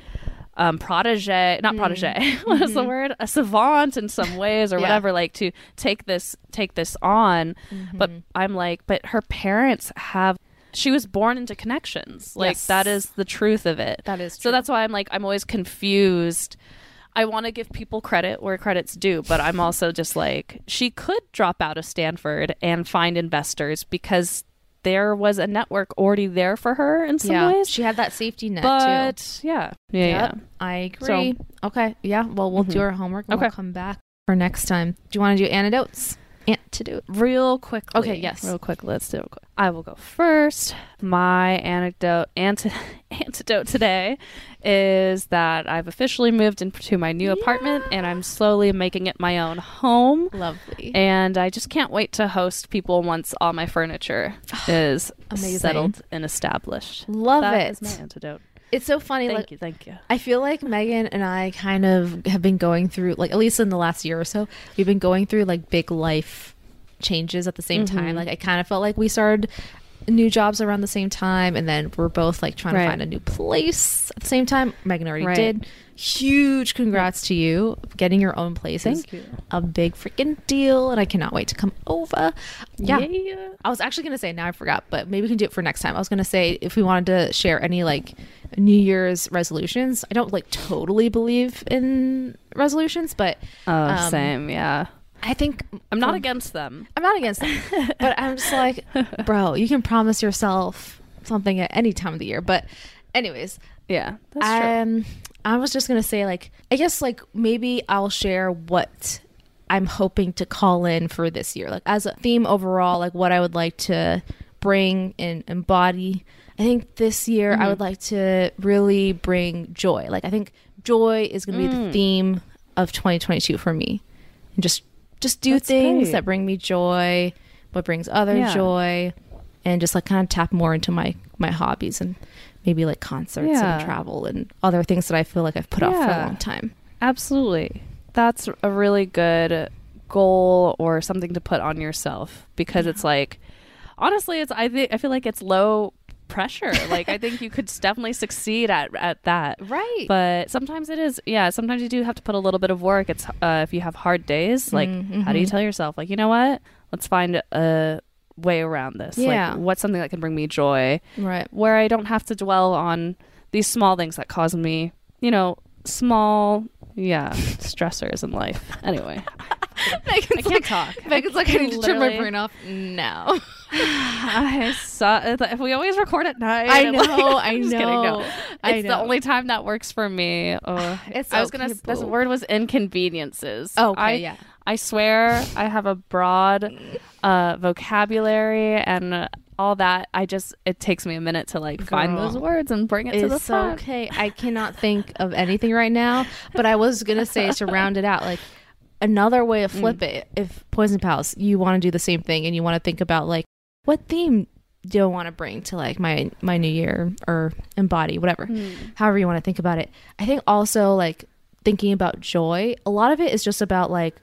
um, protege, not protege, what is the word? A savant in some ways or Yeah. whatever, like to take this take this on. But Mm-hmm. I'm like, but her parents have. She was born into connections. Like Yes. that is the truth of it. That is So that's why I'm like, I'm always confused. I want to give people credit where credit's due, but I'm also just like, she could drop out of Stanford and find investors because there was a network already there for her in some yeah, ways. she had that safety net too. Yeah, yeah, Yep, yeah. I agree. okay, yeah. Well, we'll do Mhm. our homework and we'll Okay. come back for next time. Do you want to do antidotes? Antidote. Real quickly. Okay, yes. Real quick. Let's do it. quick. I will go first. My anecdote, anti- antidote today is that I've officially moved into my new apartment and I'm slowly making it my own home. Lovely. and I just can't wait to host people once all my furniture is Amazing. settled and established. Love That it. is my antidote. It's so funny. Thank like you, thank you. I feel like Megan and I kind of have been going through, like, at least in the last year or so, we've been going through like big life changes at the same Mm-hmm. time. Like, I kind of felt like we started new jobs around the same time, and then we're both like trying Right. to find a new place at the same time. Megan already Right. did. Huge congrats to you getting your own place. Thank you. A big freaking deal, and I cannot wait to come over. Yeah. Yeah. I was actually gonna say now I forgot, but maybe we can do it for next time. I was gonna say if we wanted to share any like New Year's resolutions. I don't like totally believe in resolutions, but Oh, Um, same. Yeah. I think I'm not for- against them. I'm not against them, but I'm just like, bro, you can promise yourself something at any time of the year. But, anyways, Yeah, that's true. um, I was just gonna say like, I guess like maybe I'll share what I'm hoping to call in for this year, like as a theme overall, like what I would like to bring and embody. I think this year Mm-hmm. I would like to really bring joy. Like I think joy is gonna be Mm. the theme of 2022 for me, and just just do That's things great. that bring me joy, what brings other Yeah. joy, and just like kind of tap more into my my hobbies and maybe like concerts Yeah. and travel and other things that I feel like I've put off for a long time. Absolutely. That's a really good goal or something to put on yourself because it's like honestly it's I think I feel like it's low pressure. like I think you could definitely succeed at at that. Right. But sometimes it is yeah, sometimes you do have to put a little bit of work. It's uh, if you have hard days, like Mm, how do you mhm. tell yourself like, you know what? Let's find a way around this. Yeah. Like what's something that can bring me joy right. where I don't have to dwell on these small things that cause me, you know, small, yeah, stressors in life. Anyway, I can't talk. Megan's like, I need to turn my brain off now. I saw. If we always record at night. I I'm like- know, I I'm just kidding, no. know, I It's the only time that works for me. Oh, It's I was okay, gonna. This word was inconveniences. Oh, okay, I, yeah. I swear, I have a broad uh, vocabulary and uh, all that. I just it takes me a minute to like find those words and bring it to the It's front. okay. I cannot think of anything right now, but I was gonna say to round it out, like another way to flip it. If Poison Pals, you want to do the same thing and you want to think about like what theme do I want to bring to like my my new year or embody whatever, however you want to think about it. I think also like thinking about joy. A lot of it is just about like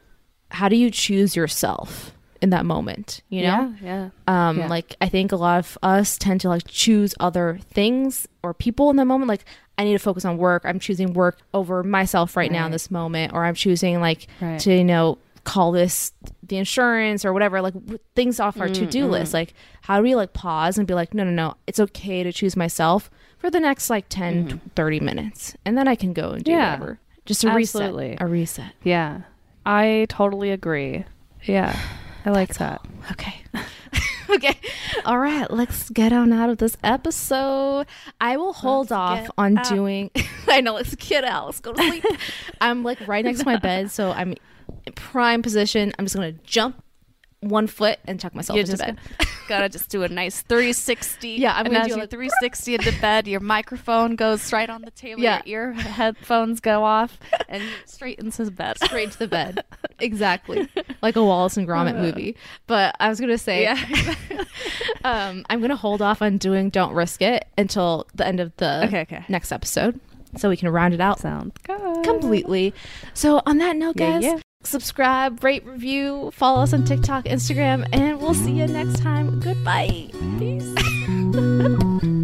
how do you choose yourself in that moment. You know, Yeah, yeah. um Yeah. like i think a lot of us tend to like choose other things or people in that moment like i need to focus on work i'm choosing work over myself right, now in this moment or i'm choosing like Right. to you know call this the insurance or whatever like things off our to-do Mm-hmm. list like how do we like pause and be like no no no it's okay to choose myself for the next like 10 30 minutes and then i can go and do Mm-hmm. Yeah. whatever just a Absolutely. reset a reset Yeah, I totally agree. Yeah, I like that. Okay. okay. All right. Let's get on out of this episode. I will hold Let's off on out. doing. I know. Let's get out. Let's go to sleep. I'm like right next to my bed, so I'm prime position. I'm just gonna jump one foot and tuck myself You into bed. gotta just do a nice 360. Yeah, I'm and gonna do you like- 360 into bed, your microphone goes right on the table. Yeah. Your ear headphones go off, and straight into bed. Straight to the bed. exactly. Like a Wallace and Gromit movie. But I was gonna say, Yeah. um, I'm gonna hold off on doing "Don't Risk It" until the end of the Okay, okay. next episode, so we can round it out Sounds good. completely. So on that note, Yeah, guys, yeah subscribe, rate, review, follow us on TikTok, Instagram, and we'll see you next time. Goodbye. Peace.